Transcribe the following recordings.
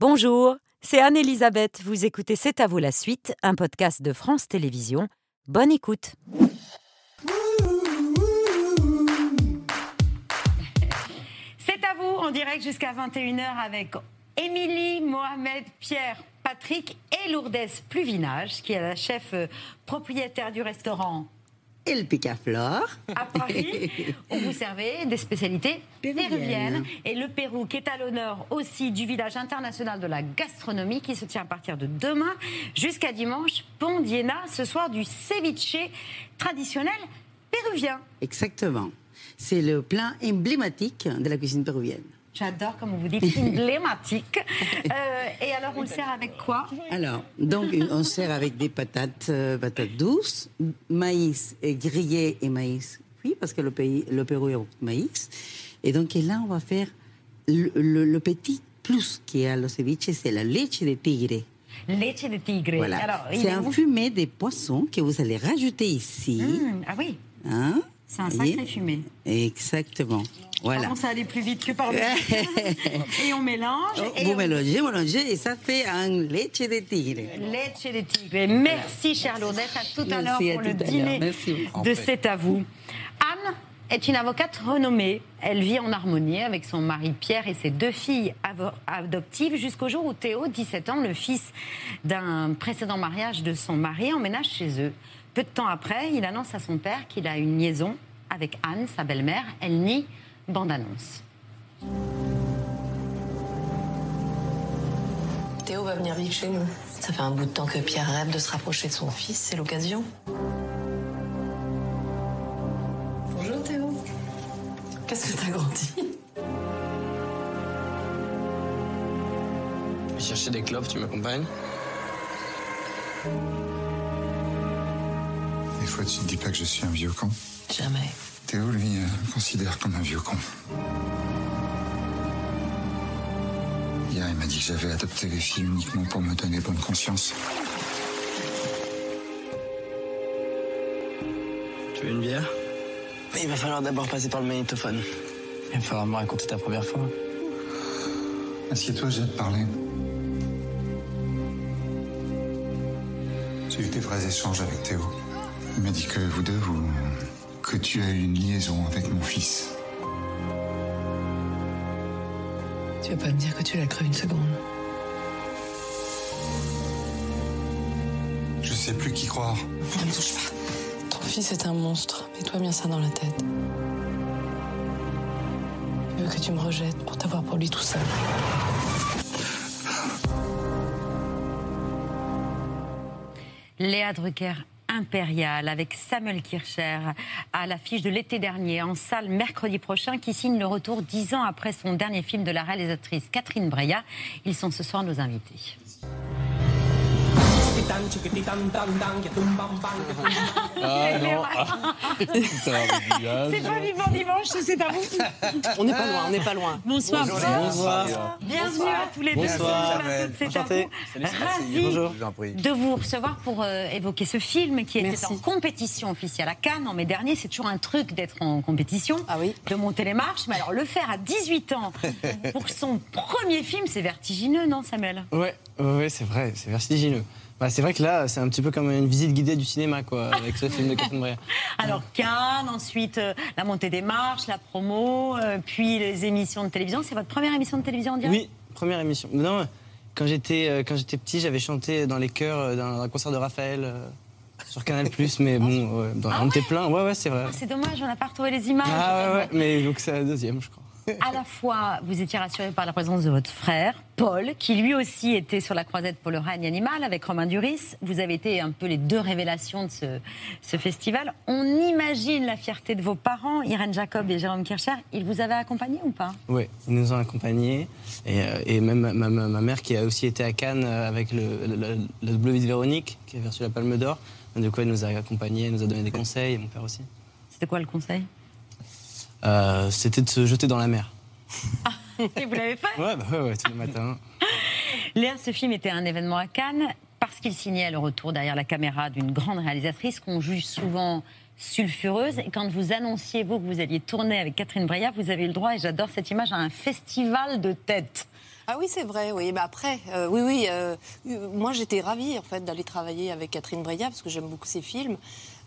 Bonjour, c'est Anne-Elisabeth. Vous écoutez C'est à vous la suite, un podcast de France Télévisions. Bonne écoute. C'est à vous en direct jusqu'à 21h avec Émilie, Mohamed, Pierre, Patrick et Lourdes Pluvinage, qui est la chef euh, propriétaire du restaurant El Picaflor. à Paris, où vous servez des spécialités Péruviennes. péruviennes. Et le Pérou, qui est à l'honneur aussi du village international de la gastronomie, qui se tient à partir de demain jusqu'à dimanche, Pondiena, ce soir du ceviche traditionnel péruvien. Exactement. C'est le plat emblématique de la cuisine péruvienne. J'adore comme vous dites, emblématique. Euh, et alors, on le sert avec quoi? Alors, donc, on sert avec des patates, euh, patates douces, maïs grillé et maïs cuit, parce que le, pays, le Pérou est au maïs. Et donc, et là, on va faire le, le- le petit plus qu'il y a au ceviche, c'est la leche de tigre. Leche de tigre. Voilà. C'est est un fumé des poissons que vous allez rajouter ici. Mmh, Ah oui, Hein? C'est un sacré fumé. Exactement. Voilà. Ça allait plus vite que par le Et on mélange. et Vous on- mélangez, mélangez, et ça fait un leche de tigre. Leche de tigre. Merci, chère Lourdes. À tout à l'heure pour le dîner de C'est à vous. Anne est une avocate renommée. Elle vit en harmonie avec son mari Pierre et ses deux filles adoptives jusqu'au jour où Théo, 17 ans, le fils d'un précédent mariage de son mari, emménage chez eux. Peu de temps après, il annonce à son père qu'il a une liaison avec Anne, sa belle-mère. Elle nie bande-annonce. Théo va venir vivre chez nous. Ça fait un bout de temps que Pierre rêve de se rapprocher de son fils, c'est l'occasion. Bonjour Théo. Qu'est-ce que t'as grandi? Je vais chercher des clopes, tu m'accompagnes? Fois, tu te dis pas que je suis un vieux con. Jamais. Théo, lui, euh, me considère comme un vieux con. Hier, il m'a dit que j'avais adopté les filles uniquement pour me donner bonne conscience. Tu veux une bière? Mais il va falloir d'abord passer par le magnétophone. Il va falloir me raconter ta première fois. Assieds-toi, j'ai à te parler? J'ai eu des vrais échanges avec Théo. Il m'a dit que vous deux, vous... que tu as eu une liaison avec mon fils. Tu veux pas me dire que tu l'as cru une seconde? Je sais plus qui croire. Ne me touche pas. Ton fils est un monstre. Mets-toi bien ça dans la tête. Il veut que tu me rejettes pour t'avoir pour lui tout seul. Léa Drucker impériale avec Samuel Kircher à l'affiche de l'été dernier en salle mercredi prochain qui signe le retour dix ans après son dernier film de la réalisatrice Catherine Breillat. Ils sont ce soir nos invités. Ah non bien. C'est pas vivant dimanche, c'est à vous. On n'est pas loin, on n'est pas loin. Bonsoir. Bonsoir. Bienvenue à tous les deux. Bonsoir. vous. Ravi Bonjour. de vous recevoir pour euh, évoquer ce film qui était Merci. en compétition officielle à Cannes en mai dernier. C'est toujours un truc d'être en compétition, Ah oui. de monter les marches. Mais alors le faire à 18 ans pour son premier film, c'est vertigineux, non Samuel? Ouais, ouais, c'est vrai, c'est vertigineux. Bah, c'est vrai que là, c'est un petit peu comme une visite guidée du cinéma, quoi, avec ce film de Catherine Breillat. Alors Cannes, ensuite euh, la montée des marches, la promo, euh, puis les émissions de télévision. C'est votre première émission de télévision en direct Oui, première émission. Non, quand j'étais euh, quand j'étais petit, j'avais chanté dans les chœurs euh, dans un concert de Raphaël euh, sur Canal+, mais bon, dans- Ah on était plein. Ouais, ouais, c'est vrai. Ah, C'est dommage, on n'a pas retrouvé les images. Ah ouais, ouais, mais donc c'est la deuxième, je crois. À la fois, vous étiez rassuré par la présence de votre frère, Paul, qui lui aussi était sur la croisette pour le règne animal avec Romain Duris. Vous avez été un peu les deux révélations de ce, ce festival. On imagine la fierté de vos parents, Irène Jacob et Jérôme Kircher. Ils vous avaient accompagné ou pas? Ouais, ils nous ont accompagnés. Et, euh, et même ma, ma- ma mère qui a aussi été à Cannes euh, avec le, le, le- de Véronique, qui avait reçu la Palme d'Or. Du coup, elle nous a accompagnés, elle nous a donné des conseils, et mon père aussi. C'était quoi le conseil? Euh, C'était de se jeter dans la mer. Et vous l'avez fait Ouais, bah ouais, ouais, tous les matins. Léa, ce film était un événement à Cannes parce qu'il signait le retour derrière la caméra d'une grande réalisatrice qu'on juge souvent sulfureuse. Et quand vous annonciez, vous, que vous alliez tourner avec Catherine Breillat, vous avez eu le droit, et j'adore cette image, à un festival de tête. Ah oui, c'est vrai. Oui, bah après, euh, oui, oui. euh, euh, moi, j'étais ravie en fait d'aller travailler avec Catherine Breillat parce que j'aime beaucoup ses films.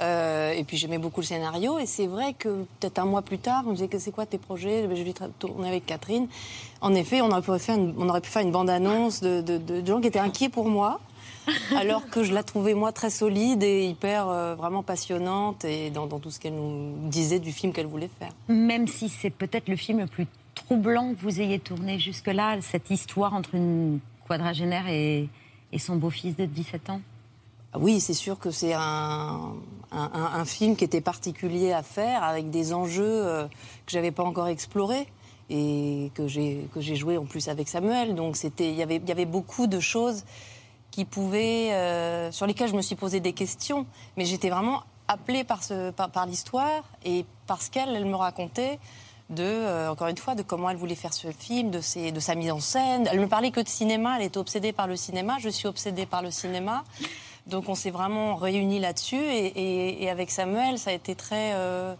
Euh, et puis j'aimais beaucoup le scénario. Et c'est vrai que peut-être un mois plus tard, on me disait que c'est quoi tes projets? Je vais tourner avec Catherine. En effet, on aurait pu faire une, on aurait pu faire une bande-annonce de, de- de gens qui étaient inquiets pour moi. Alors que je la trouvais moi très solide et hyper euh, vraiment passionnante et dans, dans tout ce qu'elle nous disait du film qu'elle voulait faire. Même si c'est peut-être le film le plus troublant que vous ayez tourné jusque-là, cette histoire entre une quadragénaire et, et son beau-fils de 17 ans? Oui, c'est sûr que c'est un, un- film qui était particulier à faire, avec des enjeux euh, que j'avais pas encore explorés et que j'ai que j'ai joué en plus avec Samuel. Donc c'était, il y avait y avait beaucoup de choses qui pouvaient, euh, sur lesquelles je me suis posé des questions, mais j'étais vraiment appelée par ce par, par l'histoire et parce qu'elle elle me racontait de, euh, encore une fois, de comment elle voulait faire ce film, de, ses, de sa mise en scène. Elle me parlait que de cinéma, elle était obsédée par le cinéma, je suis obsédée par le cinéma. Donc on s'est vraiment réunis là-dessus et, et- et avec Samuel, ça a été très, euh,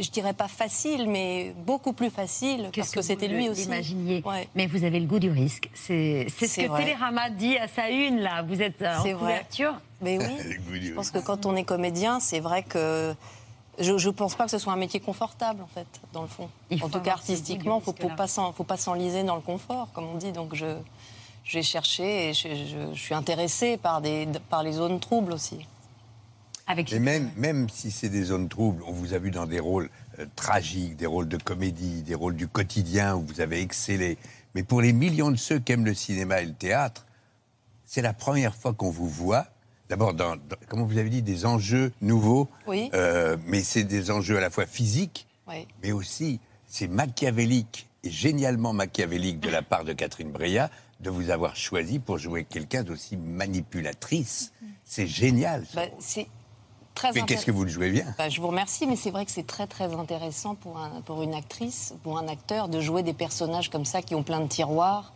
je dirais pas facile, mais beaucoup plus facile parce que, c'était lui aussi. Imaginiez. Ouais. Mais vous avez le goût du risque. C'est ce que vrai. Télérama dit à sa une, là. Vous êtes euh, en C'est vrai. couverture. Mais oui, je pense que quand on est comédien, c'est vrai que je ne pense pas que ce soit un métier confortable, en fait, dans le fond. Il En tout cas, artistiquement, il ne faut faut pas s'enliser dans le confort, comme on dit. Donc, je, j'ai cherché et je, je- je suis intéressée par, des, par les zones troubles aussi. Avec Mais même, même si c'est des zones troubles, on vous a vu dans des rôles euh, tragiques, des rôles de comédie, des rôles du quotidien où vous avez excellé. Mais pour les millions de ceux qui aiment le cinéma et le théâtre, c'est la première fois qu'on vous voit. D'abord, dans, dans- comme vous avez dit, des enjeux nouveaux, Oui. euh, mais c'est des enjeux à la fois physiques, Oui. mais aussi c'est machiavélique et génialement machiavélique de la part de Catherine Breillat de vous avoir choisi pour jouer quelqu'un d'aussi manipulatrice. C'est génial. ce Bah, c'est très Mais qu'est-ce que vous le jouez bien Bah, je vous remercie, mais c'est vrai que c'est très très intéressant pour, un- pour une actrice, pour un acteur, de jouer des personnages comme ça qui ont plein de tiroirs,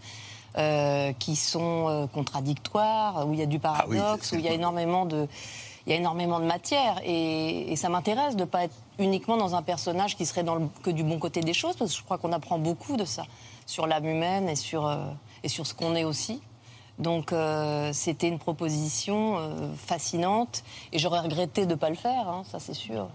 euh, qui sont euh, contradictoires, où il y a du Ah oui, paradoxe, où il y a énormément de, il y a énormément de matière. Et, et ça m'intéresse de ne pas être uniquement dans un personnage qui serait dans le- que du bon côté des choses, parce que je crois qu'on apprend beaucoup de ça, sur l'âme humaine et sur, euh, et sur ce qu'on est aussi. Donc euh, c'était une proposition euh, fascinante et j'aurais regretté de ne pas le faire, hein, ça c'est sûr.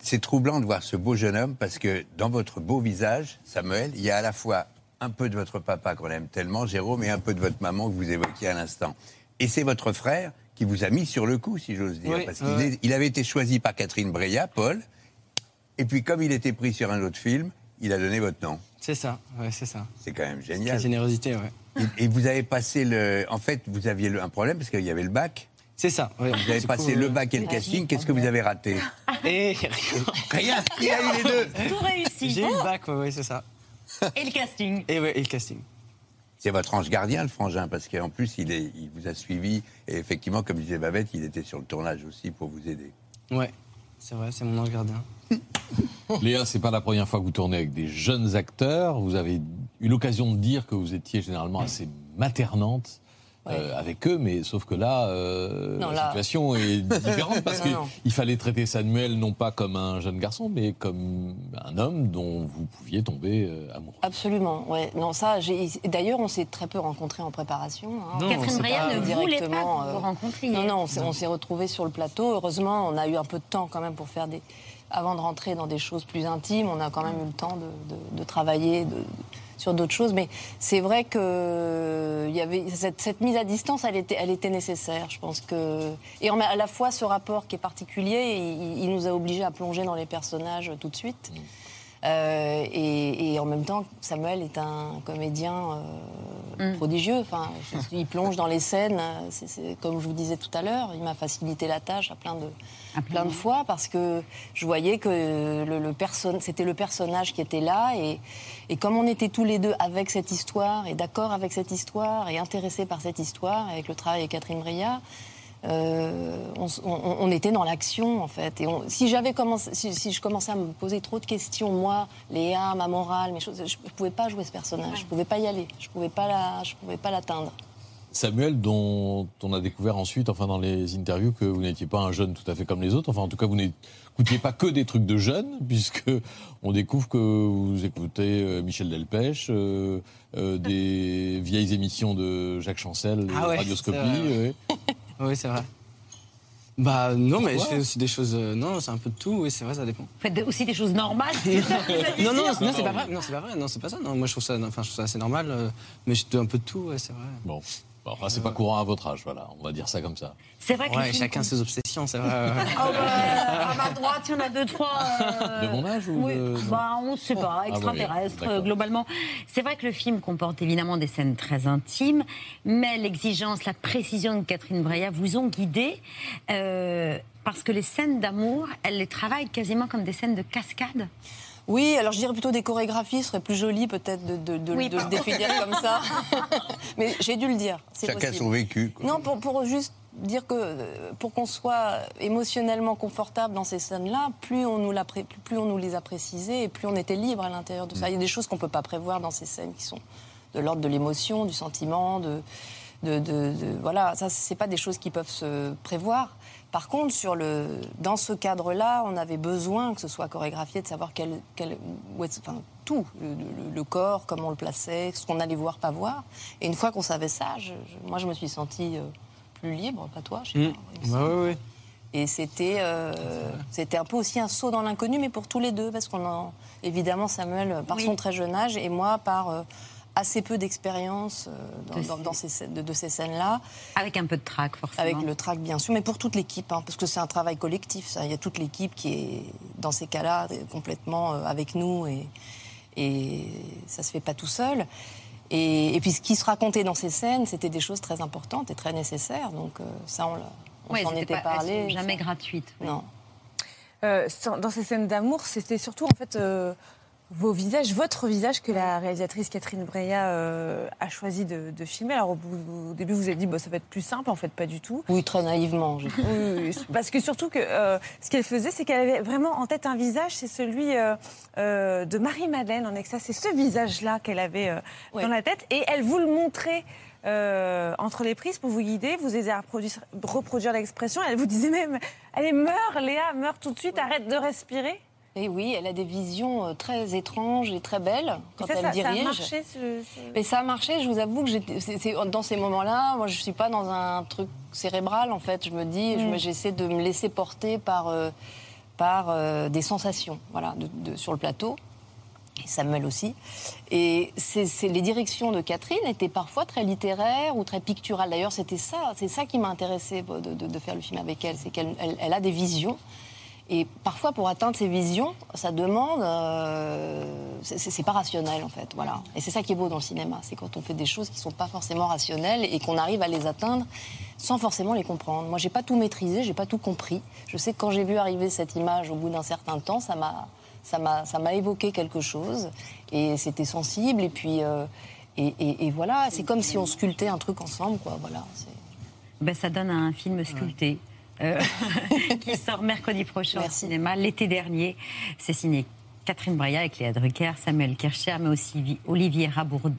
c'est troublant de voir ce beau jeune homme parce que dans votre beau visage, Samuel, il y a à la fois un peu de votre papa qu'on aime tellement, Jérôme, et un peu de votre maman que vous évoquiez à l'instant. Et c'est votre frère qui vous a mis sur le coup, si j'ose dire. Oui, parce ouais, qu'il avait été choisi par Catherine Breillat, Paul, et puis comme il était pris sur un autre film, il a donné votre nom. C'est ça, ouais, c'est ça. C'est quand même La génial. générosité, ouais. Et, et vous avez passé le... En fait, vous aviez le- un problème parce qu'il y avait le bac. C'est ça, ouais. Vous avez passé coup, le bac et le casting. Qu'est-ce que vous avez raté Et Rien Il a eu les deux Tout réussi. j'ai eu le bac, ouais, ouais, c'est ça. Et le casting. Et, ouais, et le casting. C'est votre ange gardien, le frangin, parce qu'en plus, il, est, il vous a suivi. Et effectivement, comme disait Babette, il était sur le tournage aussi pour vous aider. Ouais, c'est vrai, c'est mon ange gardien. Léa, c'est pas la première fois que vous tournez avec des jeunes acteurs. Vous avez eu l'occasion de dire que vous étiez généralement assez maternante euh, avec eux, mais sauf que là, euh, Non, la là- situation est différente parce qu'il fallait traiter Samuel non pas comme un jeune garçon, mais comme un homme dont vous pouviez tomber euh, amoureux. Absolument, ouais. Non, ça, d'ailleurs, on s'est très peu rencontrés en préparation. hein. Non, Catherine pas ne voulait pas vous. Non, non, on s'est- on s'est retrouvés sur le plateau. Heureusement, on a eu un peu de temps quand même pour faire des. Avant de rentrer dans des choses plus intimes, on a quand même eu le temps de, de- de travailler de- sur d'autres choses. Mais c'est vrai que il y avait cette, mise à distance, elle était, nécessaire. Je pense que et en- à la fois ce rapport qui est particulier, il, il nous a obligés à plonger dans les personnages tout de suite. Euh, et, et en même temps, Samuel est un comédien euh, prodigieux. Enfin, il plonge dans les scènes. euh, comme je vous disais tout à l'heure, il m'a facilité la tâche à plein de, plein de fois parce que je voyais que le, c'était le personnage qui était là. Et, et comme on était tous les deux avec cette histoire et d'accord avec cette histoire et intéressés par cette histoire, avec le travail avec Catherine Breillat, on, s- on- on était dans l'action en fait. Et on- si j'avais commencé, si, si je commençais à me poser trop de questions, moi, Léa, ma morale, mes choses, je, ne pouvais pas jouer ce personnage. Je pouvais pas y aller. Je pouvais pas la, je pouvais pas l'atteindre. Samuel, dont on a découvert ensuite, enfin dans les interviews, que vous n'étiez pas un jeune tout à fait comme les autres. Enfin, en tout cas, vous n'écoutiez pas que des trucs de jeunes, puisque on découvre que vous écoutez euh, Michel Delpech, euh, euh, des vieilles émissions de Jacques Chancel, Ah ouais, Radioscopie. ouais. Oui, c'est vrai. Bah non, mais je fais aussi des choses. euh, non, c'est un peu de tout. Oui, c'est vrai, ça dépend. Vous faites aussi des choses normales, c'est ça que vous allez Non, non, dire non, c'est pas vrai. Non, c'est pas vrai. Non, c'est pas ça. Non, moi, je trouve ça, enfin, je trouve ça assez normal. euh, mais je fais un peu de tout. Ouais, c'est vrai. Bon. Enfin, c'est pas courant à votre âge, voilà. On va dire ça comme ça. C'est vrai que Ouais, le film chacun ses obsessions, c'est vrai. Ah bah, à ma droite, il y en a deux, trois. euh, De mon âge ou oui, de- bah, On ne sait pas, Ah, ouais, euh, globalement. C'est vrai que le film comporte évidemment des scènes très intimes, mais l'exigence, la précision de Catherine Breillat vous ont guidé. euh, parce que les scènes d'amour, elle les travaille quasiment comme des scènes de cascade. Oui, alors je dirais plutôt des chorégraphies, ce serait plus joli peut-être de, de- de- Oui, de le pardon. définir comme ça. Mais j'ai dû le dire. c'est Chacun possible. son vécu. quoi. Non, pour, pour juste dire que euh, pour qu'on soit émotionnellement confortable dans ces scènes-là, plus on, nous l'a pré- plus on nous les a précisées et plus on était libre à l'intérieur de ça. Il y a des choses qu'on ne peut pas prévoir dans ces scènes qui sont de l'ordre de l'émotion, du sentiment, de, de, de- de- voilà, ça c'est pas des choses qui peuvent se prévoir. Par contre, sur le, dans ce cadre-là, on avait besoin que ce soit chorégraphié, de savoir quel, quel, où est- enfin, tout, le, le- le corps, comment on le plaçait, ce qu'on allait voir, pas voir. Et une fois qu'on savait ça, je- je- moi je me suis sentie euh, plus libre, pas toi, je sais Mm. pas. Bah. Et c'était euh, c'était un peu aussi un saut dans l'inconnu, mais pour tous les deux, parce qu'on en évidemment Samuel par Oui. son très jeune âge et moi par euh, assez peu d'expérience euh, dans, De dans- ces- dans ces, scènes- de, de ces scènes-là, Avec un peu de trac, forcément. avec le track bien sûr, mais pour toute l'équipe, hein, parce que c'est un travail collectif. Ça, il y a toute l'équipe qui est dans ces cas-là complètement euh, avec nous et, et ça se fait pas tout seul. Et, et puis ce qui se racontait dans ces scènes, c'était des choses très importantes et très nécessaires. Donc euh, ça, on, on Ouais, s'en était pas- elles parlé. sont jamais oui. Non. Euh, dans ces scènes d'amour, c'était surtout en fait euh, vos visages, votre visage que la réalisatrice Catherine Breillat euh, a choisi de, de filmer. Alors au, début, vous avez dit bah, ça va être plus simple, en fait pas du tout. Oui, très naïvement. j'ai- Oui, oui, oui. parce que surtout que euh, ce qu'elle faisait, c'est qu'elle avait vraiment en tête un visage, c'est celui euh, euh, de Marie-Madeleine en extase. C'est ce visage-là qu'elle avait euh, Ouais. dans la tête et elle vous le montrait. euh, entre les prises pour vous guider, vous aider à reproduire, reproduire l'expression. Elle vous disait même, allez, meurs, Léa, meurs tout de suite, arrête de respirer. Et oui, elle a des visions euh, très étranges et très belles quand ça, elle ça, ça dirige. a marché, ce- ce- Mais ça a marché, je vous avoue que c'est- dans ces moments-là, moi je suis pas dans un truc cérébral en fait. Je me dis, Mm. j'essaie de me laisser porter par, euh, par euh, des sensations voilà, de- de- sur le plateau. Et Samuel aussi. Et les directions de Catherine étaient parfois très littéraires ou très picturales. D'ailleurs, c'était ça, c'est ça qui m'a intéressé de, de- de faire le film avec elle, c'est qu'elle elle- elle a des visions. Et parfois, pour atteindre ces visions, ça demande. euh, c'est- pas rationnel, en fait. Voilà. Et c'est ça qui est beau dans le cinéma. C'est quand on fait des choses qui sont pas forcément rationnelles et qu'on arrive à les atteindre sans forcément les comprendre. Moi, j'ai pas tout maîtrisé, j'ai pas tout compris. Je sais que quand j'ai vu arriver cette image au bout d'un certain temps, ça m'a. Évoqué quelque chose et c'était sensible et puis euh, et, et- voilà c'est comme si on sculptait un truc ensemble quoi voilà Ben, ça donne un film sculpté. Euh, qui sort mercredi prochain au cinéma, l'été dernier. C'est signé Catherine Breillat avec Léa Drucker, Samuel Kircher, mais aussi Vi- Olivier Rabourdin.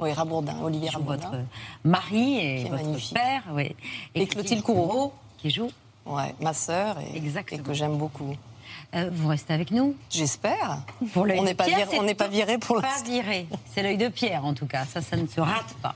oui Rabourdin Olivier Rabourdin votre mari et votre magnifique. père. Oui. Et Clotilde Courreau. Qui joue. ouais ma sœur et, et que j'aime beaucoup Euh, vous restez avec nous j'espère pour on n'est pas viré, on n'est pas viré pour Pas l'instant viré. C'est l'œil de Pierre, en tout cas. Ça, ça ne se rate pas.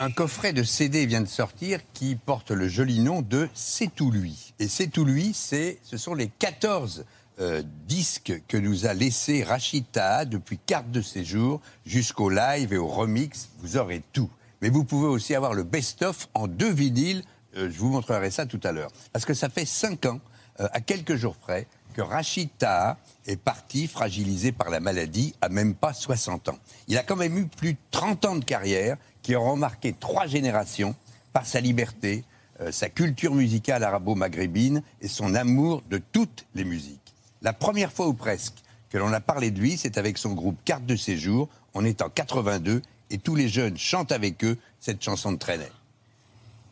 Un coffret de CD vient de sortir qui porte le joli nom de C'est tout lui. Et C'est tout lui, c'est, ce sont les 14 euh, disques que nous a laissé Rachid Taha depuis carte de séjour jusqu'au live et au remix. Vous aurez tout. Mais vous pouvez aussi avoir le best-of en deux vinyles. Euh, je vous montrerai ça tout à l'heure. Parce que ça fait cinq ans, euh, à quelques jours près, que Rachid Taha est parti fragilisé par la maladie à même pas 60 ans. Il a quand même eu plus de 30 ans de carrière qui auront marqué trois générations par sa liberté, euh, sa culture musicale arabo-maghrébine et son amour de toutes les musiques. La première fois ou presque que l'on a parlé de lui, c'est avec son groupe Carte de séjour. On est en 82 et tous les jeunes chantent avec eux cette chanson de Trenet.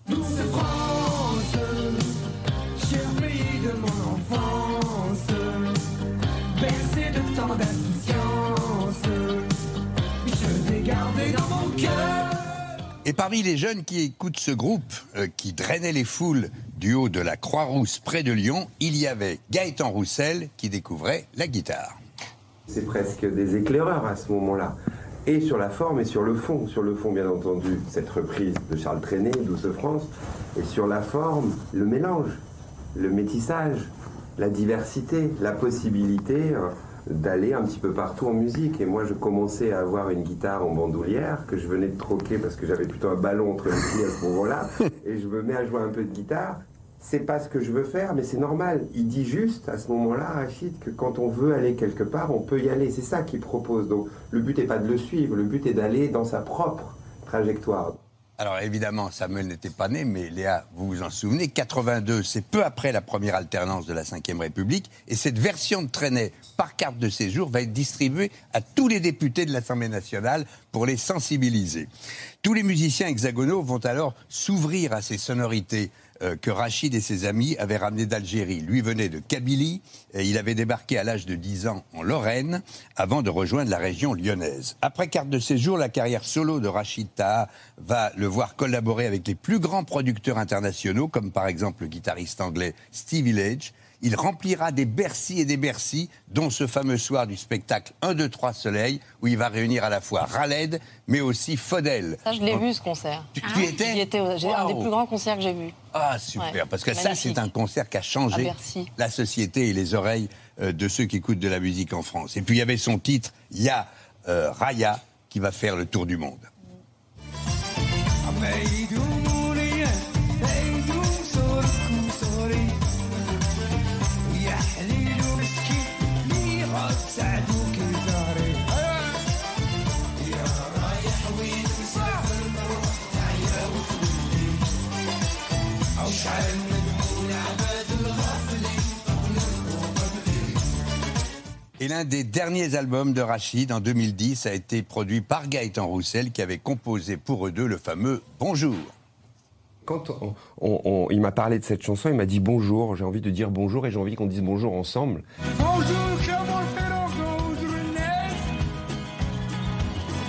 de Et parmi les jeunes qui écoutent ce groupe, euh, qui drainait les foules du haut de la Croix-Rousse près de Lyon, il y avait Gaëtan Roussel qui découvrait la guitare. C'est presque des éclaireurs à ce moment-là. Et sur la forme et sur le fond. Sur le fond, bien entendu, cette reprise de Charles Trenet, Douce France. Et sur la forme, le mélange, le métissage, la diversité, la possibilité euh, d'aller un petit peu partout en musique. Et moi, je commençais à avoir une guitare en bandoulière que je venais de troquer parce que j'avais plutôt un ballon entre les pieds à ce moment-là. Et je me mets à jouer un peu de guitare. C'est pas ce que je veux faire, mais c'est normal. Il dit juste à ce moment-là, Rachid, que quand on veut aller quelque part, on peut y aller. C'est ça qu'il propose. Donc le but n'est pas de le suivre, le but est d'aller dans sa propre trajectoire. Alors évidemment, Samuel n'était pas né, mais Léa, vous vous en souvenez, 82, c'est peu après la première alternance de la Ve République, et cette version de Trenet par carte de séjour va être distribuée à tous les députés de l'Assemblée nationale pour les sensibiliser. Tous les musiciens hexagonaux vont alors s'ouvrir à ces sonorités euh, que Rachid et ses amis avaient ramenées d'Algérie. Lui venait de Kabylie, et il avait débarqué à l'âge de 10 ans en Lorraine avant de rejoindre la région lyonnaise. Après carte de séjour, la carrière solo de Rachid Taha va le voir collaborer avec les plus grands producteurs internationaux, comme par exemple le guitariste anglais Stevie Village. Il remplira des Bercy et des Bercy, dont ce fameux soir du spectacle 1, 2, 3 Soleil, où il va réunir à la fois Raled, mais aussi Faudel. Ça, je l'ai vu ce concert. Tu, tu y étais J'y un des plus grands concerts que j'ai vus. Ah, super. Ouais, Parce que ça, c'est un concert qui a changé la société et les oreilles euh, de ceux qui écoutent de la musique en France. Et puis, il y avait son titre, Ya euh, Raya, qui va faire le tour du monde. Et l'un des derniers albums de Rachid, en 2010, a été produit par Gaëtan Roussel, qui avait composé pour eux deux le fameux Bonjour. Quand on- on- on- il m'a parlé de cette chanson, il m'a dit bonjour, j'ai envie de dire bonjour et j'ai envie qu'on dise bonjour ensemble. Bonjour, comment bonjour Inès.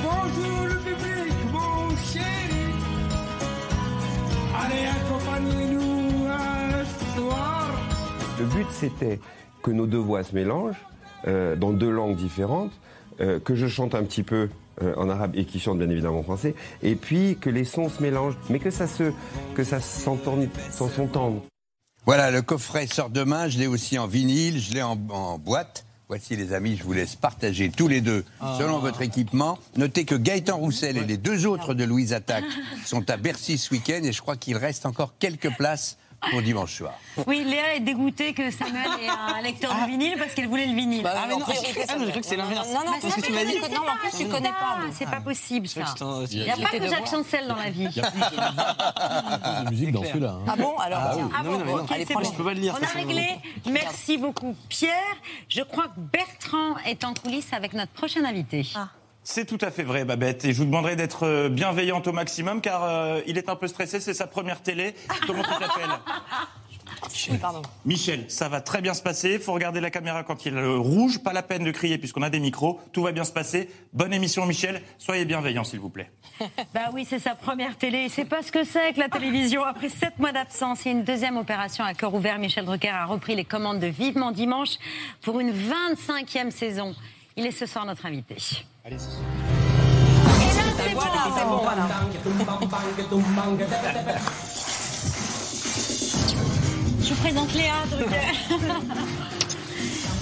Bonjour le public, mon chéri. Allez, accompagnez-nous ce soir. Le but c'était que nos deux voix se mélangent euh, dans deux langues différentes, euh, que je chante un petit peu euh, en arabe et qui chante bien évidemment en français, et puis que les sons se mélangent, mais que ça se que ça s'entende. Voilà, le coffret sort demain. Je l'ai aussi en vinyle, je l'ai en, en boîte. Voici les amis, je vous laisse partager tous les deux selon votre équipement. Notez que Gaëtan Roussel et les deux autres de Louise Attaque sont à Bercy ce week-end et je crois qu'il reste encore quelques places pour dimanche soir. Oui, Léa est dégoûtée que Samuel ait un lecteur de vinyle parce qu'elle voulait le vinyle. Bah, Ah, mais non, priorité, ah, mais je crois que c'est l'inverse. Non, non, C'est ce que tu m'as dit. Non, mais en plus, tu connais pas. C'est pas possible ça. Il n'y a pas que Jacques Chancel dans la vie. Il y a plus de, de musique dans celui-là. hein. Ah bon Alors, Ah. Ah bon, ok, c'est bon. les- peux pas le lire, On a réglé. Merci beaucoup, Pierre. Je crois que Bertrand est en coulisses avec notre prochain invité. C'est tout à fait vrai, Babette. Et je vous demanderai d'être euh, bienveillante au maximum, car euh, il est un peu stressé. C'est sa première télé. Comment tu t'appelles? Oui, pardon. Michel, ça va très bien se passer. Il faut regarder la caméra quand il est euh, rouge. Pas la peine de crier puisqu'on a des micros. Tout va bien se passer. Bonne émission, Michel. Soyez bienveillant, s'il vous plaît. Bah oui, c'est sa première télé. C'est pas ce que c'est que la télévision. Après sept mois d'absence et une deuxième opération à cœur ouvert, Michel Drucker a repris les commandes de Vivement Dimanche pour une 25e saison. Il est ce soir notre invité. Et là, c'est bon. c'est bon, voilà. Je vous présente Léa Drucker.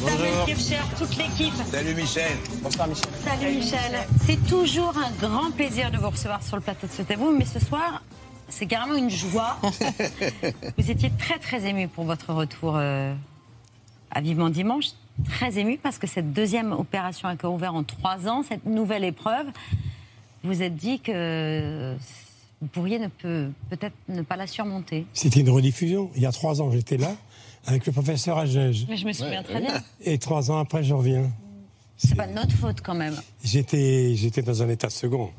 Samuel Kefcher, toute l'équipe. Salut Michel. Bonsoir Michel. Salut Michel. C'est toujours un grand plaisir de vous recevoir sur le plateau de ce vous, mais ce soir, c'est carrément une joie. vous étiez très très ému pour votre retour euh, à Vivement Dimanche. Très ému parce que cette deuxième opération à cœur ouvert en trois ans, cette nouvelle épreuve, vous vous êtes dit que vous pourriez ne peut- peut-être ne pas la surmonter. C'était une rediffusion. Il y a trois ans, j'étais là avec le professeur Agege. Mais je me souviens très bien. Et trois ans après, je reviens. C'est pas de notre faute quand même. J'étais, j'étais dans un état second.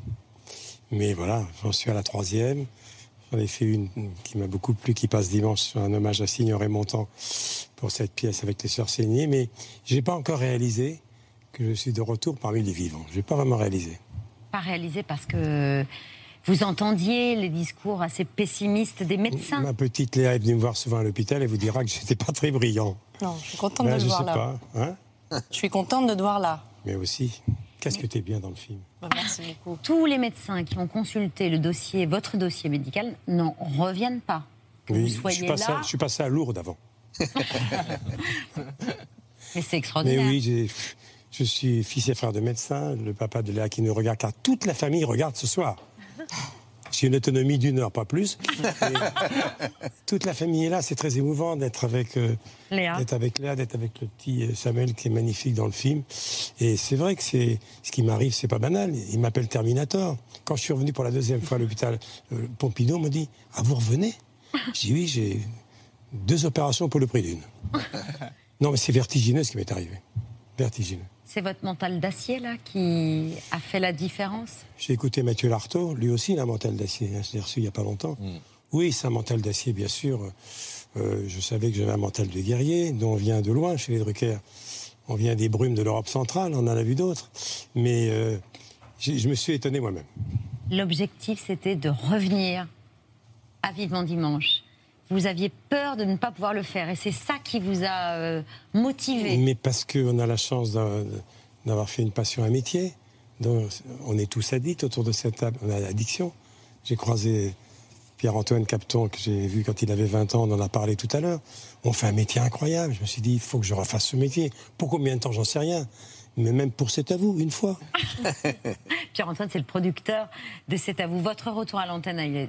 Mais voilà, j'en suis à la troisième. J'en ai fait une qui m'a beaucoup plu, qui passe dimanche sur un hommage à Signoret Montant pour cette pièce avec les sœurs Seigné. Mais j'ai pas encore réalisé que je suis de retour parmi les vivants. Je n'ai pas vraiment réalisé. pas réalisé parce que vous entendiez les discours assez pessimistes des médecins. Ma petite Léa est venue me voir souvent à l'hôpital et vous dira que j'étais pas très brillant. Non, je suis contente Ben, de je le voir sais là. pas. Hein? Je suis contente de te voir là. Mais aussi, qu'est-ce que t'es bien dans le film? Bah, merci beaucoup. Tous les médecins qui ont consulté le dossier, votre dossier médical, n'en reviennent pas. Que Oui, vous je, suis soyez passé, là, je suis passé à Lourdes avant. mais c'est Mais extraordinaire. oui, j'ai- je suis fils et frère de médecin, le papa de Léa qui nous regarde, car toute la famille regarde ce soir. J'ai une autonomie d'une heure, pas plus. Mais toute la famille est là, c'est très émouvant d'être avec, euh, Léa. d'être avec Léa, d'être avec le petit euh, Samuel qui est magnifique dans le film. Et c'est vrai que c'est ce qui m'arrive, c'est pas banal. Il m'appelle Terminator. Quand je suis revenu pour la deuxième fois à l'hôpital, euh, Pompidou me dit Ah, vous revenez? J'ai dit Oui, j'ai deux opérations pour le prix d'une. Non, mais c'est vertigineux ce qui m'est arrivé. Vertigineux. C'est votre mental d'acier, là, qui a fait la différence? J'ai écouté Mathieu Lartaud, lui aussi il a un mental d'acier, hein, je l'ai reçu il n'y a pas longtemps. Oui, c'est un mental d'acier, bien sûr. Euh, je savais que j'avais un mental de guerrier, dont on vient de loin chez les Drucker. On vient des brumes de l'Europe centrale, on en a vu d'autres. Mais euh, je me suis étonné moi-même. L'objectif, c'était de revenir à Vivement Dimanche. Vous aviez peur de ne pas pouvoir le faire, et c'est ça qui vous a euh, motivé. Mais parce qu'on a la chance d'a- d'avoir fait une passion, un métier. Donc, on est tous addicts autour de cette table. On a l'addiction. J'ai croisé Pierre-Antoine Capton, que j'ai vu quand il avait 20 ans, on en a parlé tout à l'heure. On fait un métier incroyable. Je me suis dit, il faut que je refasse ce métier. Pour combien de temps, j'en sais rien. Mais même pour C'est à vous, une fois. Pierre-Antoine, c'est le producteur de C'est à vous. Votre retour à l'antenne a eu euh,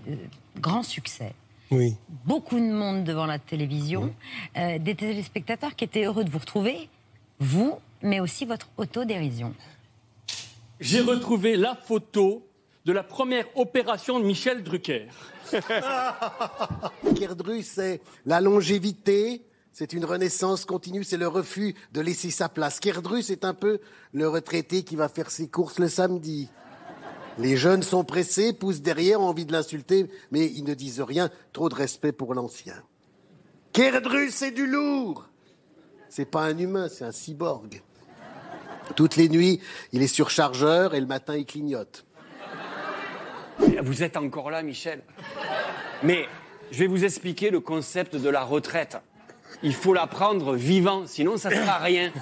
grand succès. Oui. Beaucoup de monde devant la télévision, euh, des téléspectateurs qui étaient heureux de vous retrouver, vous, mais aussi votre autodérision. J'ai retrouvé la photo de la première opération de Michel Drucker. Kerdru, c'est la longévité, c'est une renaissance continue, c'est le refus de laisser sa place. Kerdru, c'est un peu le retraité qui va faire ses courses le samedi. Les jeunes sont pressés, poussent derrière, ont envie de l'insulter, mais ils ne disent rien. Trop de respect pour l'ancien. Kerdru, c'est du lourd. C'est pas un humain, c'est un cyborg. Toutes les nuits, il est sur chargeur et le matin, il clignote. Vous êtes encore là, Michel. Mais je vais vous expliquer le concept de la retraite. Il faut la prendre vivant, sinon ça ne sert à rien.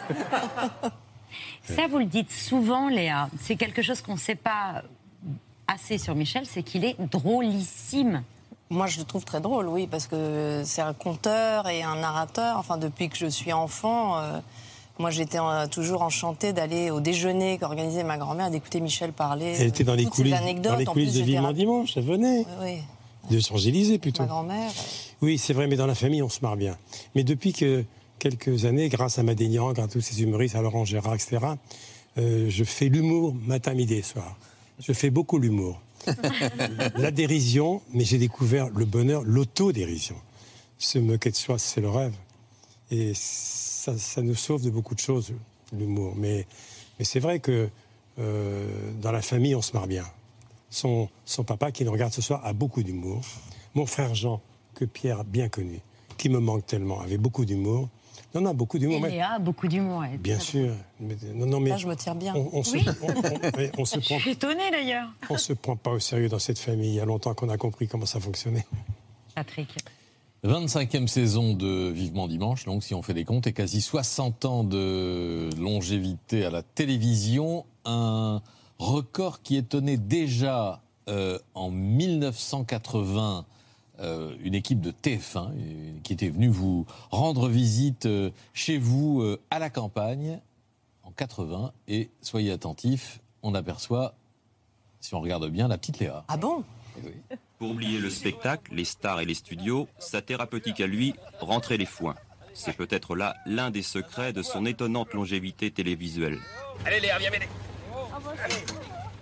Ça, vous le dites souvent, Léa. C'est quelque chose qu'on ne sait pas assez sur Michel, c'est qu'il est drôlissime. Moi, je le trouve très drôle, oui, parce que c'est un conteur et un narrateur. Enfin, depuis que je suis enfant, euh, moi, j'étais euh, toujours enchantée d'aller au déjeuner qu'organisait ma grand-mère, d'écouter Michel parler. Elle était dans les toutes ces coulisses, anecdotes. dans les coulisses plus, de Vivement Dimanche, elle venait. Oui, De Champs-Élysées plutôt. ma grand-mère. Oui, c'est vrai, mais dans la famille, on se marre bien. Mais depuis que quelques années, grâce à Madénian, grâce à tous ces humoristes, à Laurent Gérard, etc., euh, je fais l'humour matin, midi et soir. Je fais beaucoup l'humour. la dérision, mais j'ai découvert le bonheur, l'autodérision. Se moquer de soi, c'est le rêve. Et ça, ça nous sauve de beaucoup de choses, l'humour. Mais, mais c'est vrai que euh, dans la famille, on se marre bien. Son, son papa, qui nous regarde ce soir, a beaucoup d'humour. Mon frère Jean, que Pierre a bien connu, qui me manque tellement, avait beaucoup d'humour. Non, non, beaucoup d'humour. Mais- Léa a beaucoup d'humour. elle. Bien sûr. Mais- non, non, mais Là, je me tire bien. on, on se, Oui. on- on- mais on se Je prend, suis étonnée d'ailleurs. on se prend pas au sérieux dans cette famille. Il y a longtemps qu'on a compris comment ça fonctionnait. Patrick. 25e saison de Vivement Dimanche, donc si on fait des comptes, et quasi 60 ans de longévité à la télévision. Un record qui étonnait déjà euh, en 1980 euh, une équipe de TF1 euh, qui était venue vous rendre visite euh, chez vous euh, à la campagne en 80. Et soyez attentifs, on aperçoit, si on regarde bien, la petite Léa. Ah bon? Pour oublier le spectacle, les stars et les studios, sa thérapeutique à lui, rentrer les foins. C'est peut-être là l'un des secrets de son étonnante longévité télévisuelle. Allez Léa, viens m'aider.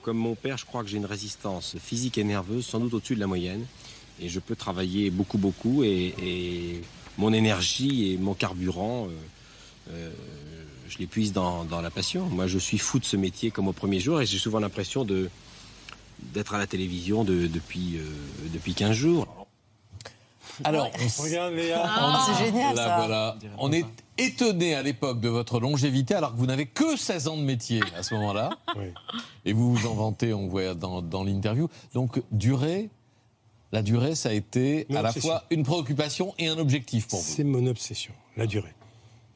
Comme mon père, je crois que j'ai une résistance physique et nerveuse sans doute au-dessus de la moyenne. Et je peux travailler beaucoup, beaucoup. Et, et mon énergie et mon carburant, euh, euh, je les puise dans, dans la passion. Moi, je suis fou de ce métier comme au premier jour. Et j'ai souvent l'impression de d'être à la télévision de- depuis, euh, depuis 15 jours. Alors, on Regarde Léa. Ah, c'est génial, Là, ça. voilà. On est étonné à l'époque de votre longévité, alors que vous n'avez que 16 ans de métier à ce moment-là. Et vous vous en vantez, on voit dans, dans l'interview. Donc, durée, la durée, ça a été à la fois une préoccupation et un objectif pour vous. C'est mon obsession, la durée.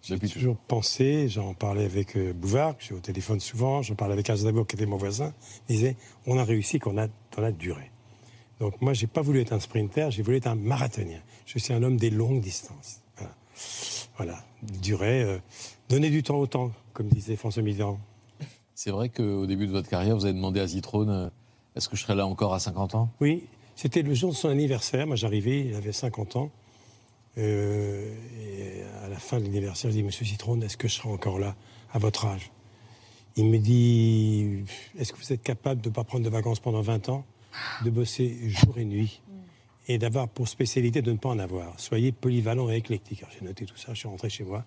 J'ai toujours pensé, j'en parlais avec euh, Bouvard, que j'ai au téléphone souvent, j'en parlais avec Aznavour, qui était mon voisin, il disait, on a réussi qu'on a dans la durée. Donc moi, j'ai pas voulu être un sprinter, j'ai voulu être un marathonien. Je suis un homme des longues distances. Voilà, voilà. durée, euh, donner du temps au temps, comme disait François Mitterrand. C'est vrai qu'au début de votre carrière, vous avez demandé à Zitrone euh, est-ce que je serai là encore à 50 ans? Oui, c'était le jour de son anniversaire. Moi, j'arrivais, il avait 50 ans. Euh, et à la fin de l'anniversaire, je dis Monsieur Citrone, est-ce que je serai encore là à votre âge? Il me dit Est-ce que vous êtes capable de ne pas prendre de vacances pendant 20 ans, de bosser jour et nuit et d'avoir pour spécialité de ne pas en avoir? Soyez polyvalent et éclectique. Alors, J'ai noté tout ça, je suis rentré chez moi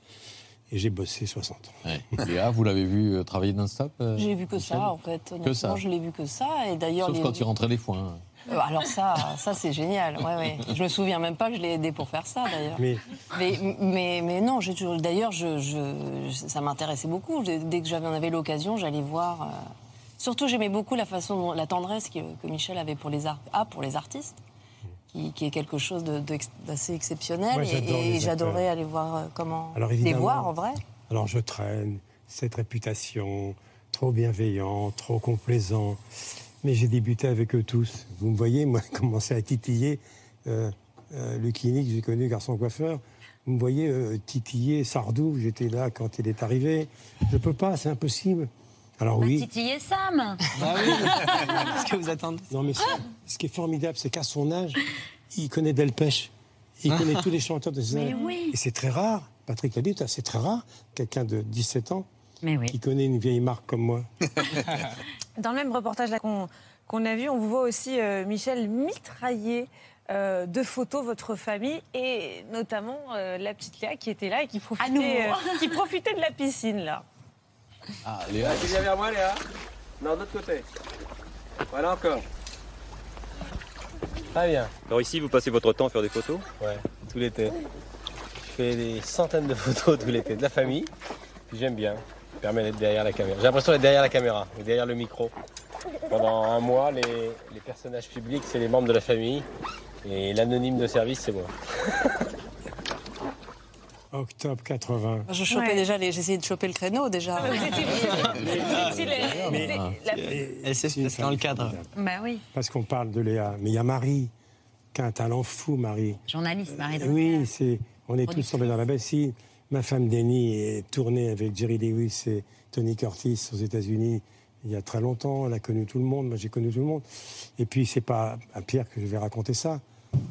et j'ai bossé 60 ans. Ouais. Léa, vous l'avez vu euh, travailler non-stop euh, J'ai vu que Michel ça, en fait. Que ça? je l'ai vu que ça. Et d'ailleurs, Sauf les- quand il rentrait les foins. Euh, Alors ça, ça c'est génial. Ouais, ouais. Je me souviens même pas que je l'ai aidé pour faire ça d'ailleurs. Mais- Mais, mais, mais non, j'ai toujours. D'ailleurs, je, je- ça m'intéressait beaucoup. Dès que j'avais en avais l'occasion, j'allais voir. euh, Surtout, j'aimais beaucoup la façon, dont- la tendresse que, que Michel avait pour les a pour les artistes, qui, qui est quelque chose d'assez exceptionnel. Moi, et j'adorais aller voir euh, comment Alors, les voir en vrai. Alors je traîne cette réputation, trop bienveillant, trop complaisant. Mais j'ai débuté avec eux tous. Vous me voyez, moi, commencer à titiller euh, euh, le clinique, j'ai connu garçon coiffeur. Vous me voyez euh, titiller Sardou, j'étais là quand il est arrivé. Je peux pas, c'est impossible. Alors Bah, oui. titiller Sam. Qu'est-ce que vous attendez? Non, mais ce- ce qui est formidable, c'est qu'à son âge, il connaît Delpech. Il connaît tous les chanteurs de ses Mais années. oui. Et c'est très rare. Patrick l'a dit, c'est très rare, quelqu'un de 17 ans Mais oui. qui connaît une vieille marque comme moi. Dans le même reportage là qu'on a vu, on vous voit aussi, euh, Michel, mitrailler euh, de photos votre famille et notamment euh, la petite Léa qui était là et qui profitait, euh, qui profitait de la piscine là. Ah, Léa. Tu viens vers moi, Léa? Non, de l'autre côté. Voilà encore. Très bien. Alors ici, vous passez votre temps à faire des photos? Ouais, tout l'été. Je fais des centaines de photos tout l'été de la famille. Puis j'aime bien. Ça permet d'être derrière la caméra. J'ai l'impression d'être derrière la caméra, et derrière le micro. Pendant un mois, les, les personnages publics, c'est les membres de la famille. Et l'anonyme de service, c'est moi. Octobre 80. Je chopais Ouais. déjà, les- j'essayais de choper le créneau déjà. Ah, la- Elle sait se placer dans le cadre. Bah oui. Parce qu'on parle de Léa. Mais il y a Marie, qui a un talent fou, Marie. Journaliste, Marie Eh Oui, c'est, on est tous tombés dans la bassine. Ma femme Denny est tournée avec Jerry Lewis et Tony Curtis aux États-Unis il y a très longtemps. Elle a connu tout le monde. Moi, j'ai connu tout le monde. Et puis, c'est pas à Pierre que je vais raconter ça.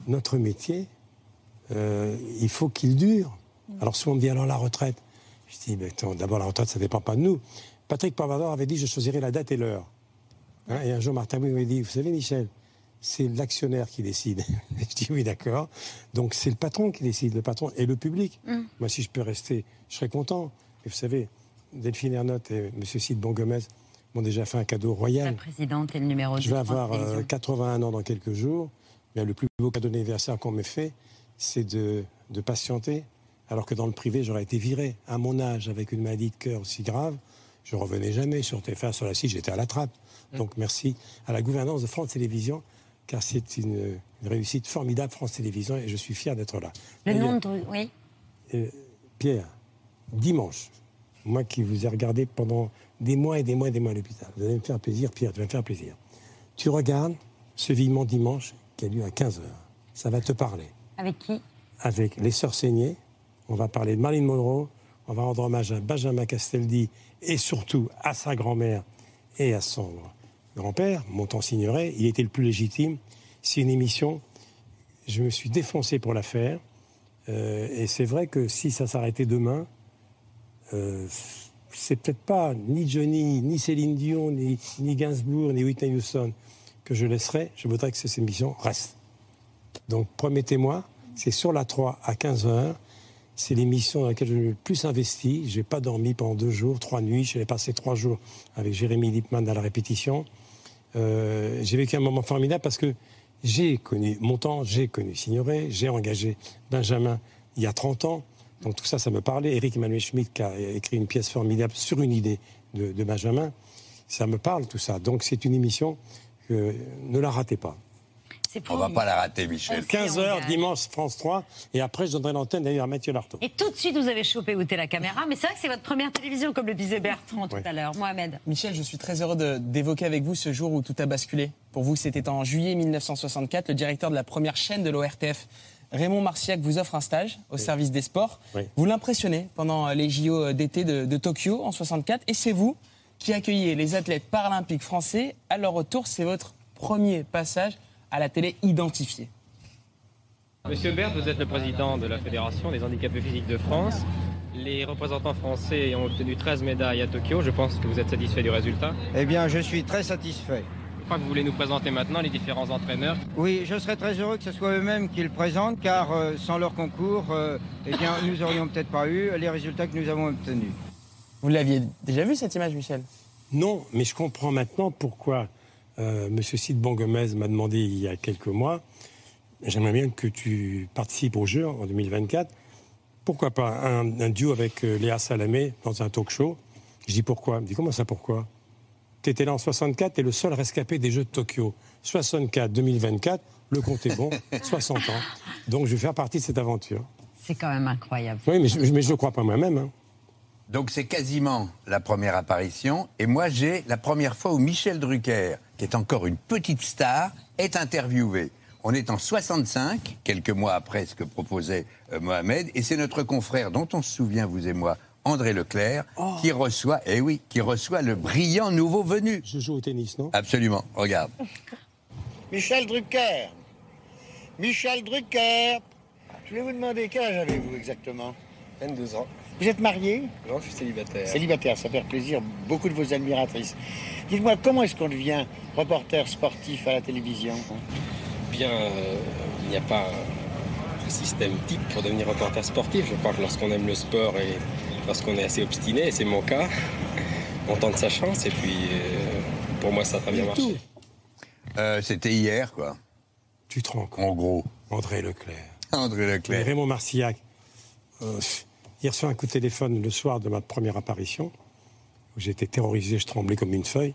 Notre métier, euh, il faut qu'il dure. Alors, souvent, on me dit alors la retraite. Je dis, mais attends, d'abord, la retraite, ça ne dépend pas de nous. Patrick Pavador avait dit, je choisirai la date et l'heure. Hein, et un jour, Martin Bouygues m'a dit, vous savez, Michel, c'est l'actionnaire qui décide. je dis, oui, d'accord. Donc, c'est le patron qui décide, le patron et le public. Mm. Moi, si je peux rester, je serais content. Mais vous savez, Delphine Ernotte et M. Cid Bongomez m'ont déjà fait un cadeau royal. La présidente et le numéro 2 Je vais avoir euh, 81 ans dans quelques jours. Mais le plus beau cadeau d'anniversaire qu'on m'ait fait, c'est de, de patienter. Alors que dans le privé, j'aurais été viré. À mon âge, avec une maladie de cœur aussi grave, je revenais jamais sur TF1, sur la site, j'étais à la trappe. Donc merci à la gouvernance de France Télévisions, car c'est une, une réussite formidable, France Télévisions, et je suis fier d'être là. Le D'ailleurs, nom de. Oui. euh, Pierre, dimanche, moi qui vous ai regardé pendant des mois et des mois et des mois à l'hôpital, vous allez me faire plaisir, Pierre, tu vas me faire plaisir. Tu regardes ce vivement dimanche qui a lieu à 15h. Ça va te parler. Avec qui? Avec les Sœurs Saignées, on va parler de Marilyn Monroe, on va rendre hommage à Benjamin Castaldi et surtout à sa grand-mère et à son grand-père, Montant Signoret. Il était le plus légitime. C'est une émission, je me suis défoncé pour la faire. Euh, et c'est vrai que si ça s'arrêtait demain, euh, c'est peut-être pas ni Johnny, ni Céline Dion, ni, ni Gainsbourg, ni Whitney Houston que je laisserai. Je voudrais que cette émission reste. Donc promettez-moi, c'est sur la 3 à 15h. C'est l'émission dans laquelle je me le plus investi. Je n'ai pas dormi pendant deux jours, trois nuits. Je l'ai passé trois jours avec Jérémy Lippmann à la répétition. Euh, j'ai vécu un moment formidable parce que J'ai connu Montand, j'ai connu Signoret, j'ai engagé Benjamin il y a 30 ans. Donc tout ça, ça me parlait. Eric Emmanuel Schmitt qui a écrit une pièce formidable sur une idée de, Benjamin. Ça me parle tout ça. Donc c'est une émission ne la ratez pas. On va pas la rater, Michel. 15h dimanche France 3 et après je donnerai l'antenne d'ailleurs à Mathieu Lartaud. Et tout de suite, vous avez chopé où était la caméra. Mais c'est vrai que c'est votre première télévision, comme le disait Bertrand tout à l'heure. Mohamed. Michel, je suis très heureux de- d'évoquer avec vous ce jour où tout a basculé. Pour vous, c'était en juillet 1964. Le directeur de la première chaîne de l'ORTF, Raymond Marciac, vous offre un stage au service des sports. Oui. Vous l'impressionnez pendant les JO d'été de, de Tokyo en 64. Et c'est vous qui accueillez les athlètes paralympiques français. À leur retour, c'est votre premier passage à la télé identifiée. Monsieur Berthe, vous êtes le président de la Fédération des handicapés physiques de France. Les représentants français ont obtenu 13 médailles à Tokyo. Je pense que vous êtes satisfait du résultat. Eh bien, je suis très satisfait. Je crois que vous voulez nous présenter maintenant les différents entraîneurs. Oui, je serais très heureux que ce soit eux-mêmes qui le présentent, car euh, sans leur concours, euh, eh bien, nous aurions peut-être pas eu les résultats que nous avons obtenus. Vous l'aviez déjà vu cette image, Michel? Non, mais je comprends maintenant pourquoi euh, M. Sid Bongomez m'a demandé il y a quelques mois j'aimerais bien que tu participes au jeu en 2024. Pourquoi pas un, un duo avec euh, Léa Salamé dans un talk show? Je dis pourquoi? Il me dit comment ça pourquoi? Tu étais là en 64, tu es le seul rescapé des Jeux de Tokyo. 64, 2024, le compte est bon, 60 ans. Donc je vais faire partie de cette aventure. C'est quand même incroyable. Oui, mais je ne le crois pas moi-même. hein. Donc c'est quasiment la première apparition. Et moi, j'ai la première fois où Michel Drucker, qui est encore une petite star, est interviewé. On est en 65, quelques mois après ce que proposait euh, Mohamed, et c'est notre confrère dont on se souvient, vous et moi, André Leclerc, qui reçoit, eh oui, qui reçoit le brillant nouveau venu. Je joue au tennis, non? Absolument. Regarde. Michel Drucker. Michel Drucker. Je voulais vous demander quel âge avez-vous exactement? 22 ans. Vous êtes marié Non, je suis célibataire. Célibataire, ça fait plaisir beaucoup de vos admiratrices. Dites-moi, comment est-ce qu'on devient reporter sportif à la télévision Bien, euh, il n'y a pas un système type pour devenir reporter sportif. Je crois que lorsqu'on aime le sport et lorsqu'on est assez obstiné, et c'est mon cas, on tente sa chance et puis euh, pour moi ça a très bien marché. Euh, C'était hier, quoi. Tu te rends compte En gros. André Leclerc. André Et Leclerc. Raymond Marcillac, euh, il reçoit un coup de téléphone le soir de ma première apparition, où j'étais terrorisé, je tremblais comme une feuille.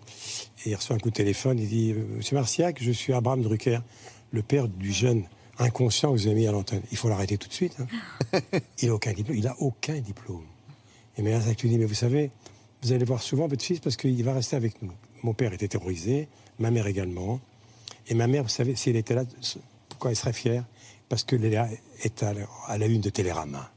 Et il reçoit un coup de téléphone, il dit Monsieur Marcillac, je suis Abraham Drucker, le père du jeune inconscient que vous avez mis à l'antenne. Il faut l'arrêter tout de suite. hein. il n'a aucun diplôme. Il a aucun diplôme. Et Marcillac lui dit Mais vous savez, vous allez voir souvent votre fils parce qu'il va rester avec nous. Mon père était terrorisé, ma mère également. Et ma mère, vous savez, si elle était là, pourquoi elle serait fière? Parce que Léa est à la, à la une de Télérama.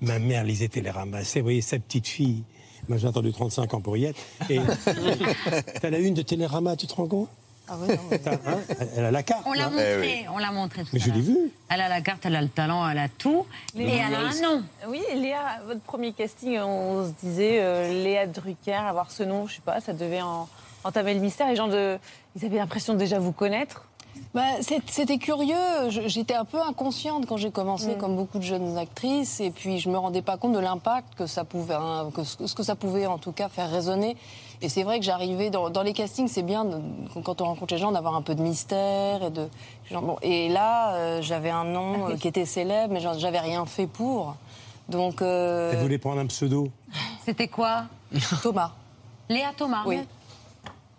Ma mère lisait Télérama. C'est, vous voyez, sa petite fille. Moi, j'ai attendu 35 ans pour y être. Et t'as la une de Télérama, tu te rends compte? Ah oui, non, hein, Elle a la carte. On l'a montré, on l'a montré tout Mais je l'ai l'heure. vu. Elle a la carte, elle a le talent, elle a tout. Et elle a un nom. Oui, Léa, votre premier casting, on se disait euh, Léa Drucker, avoir ce nom, je sais pas, ça devait en- entamer le mystère. Les gens de, ils avaient l'impression de déjà vous connaître. Bah, C'était curieux. J'étais un peu inconsciente quand j'ai commencé, Mm. comme beaucoup de jeunes actrices, et puis je me rendais pas compte de l'impact que ça pouvait, hein, que ce ce que ça pouvait en tout cas faire résonner. Et c'est vrai que j'arrivais dans, dans les castings, c'est bien de- quand on rencontre les gens d'avoir un peu de mystère et de. genre, bon, et là, euh, j'avais un nom euh, qui était célèbre, mais j'avais rien fait pour. Donc. euh, Elle voulait prendre un pseudo. C'était quoi? Thomas. Léa Thomas. Oui.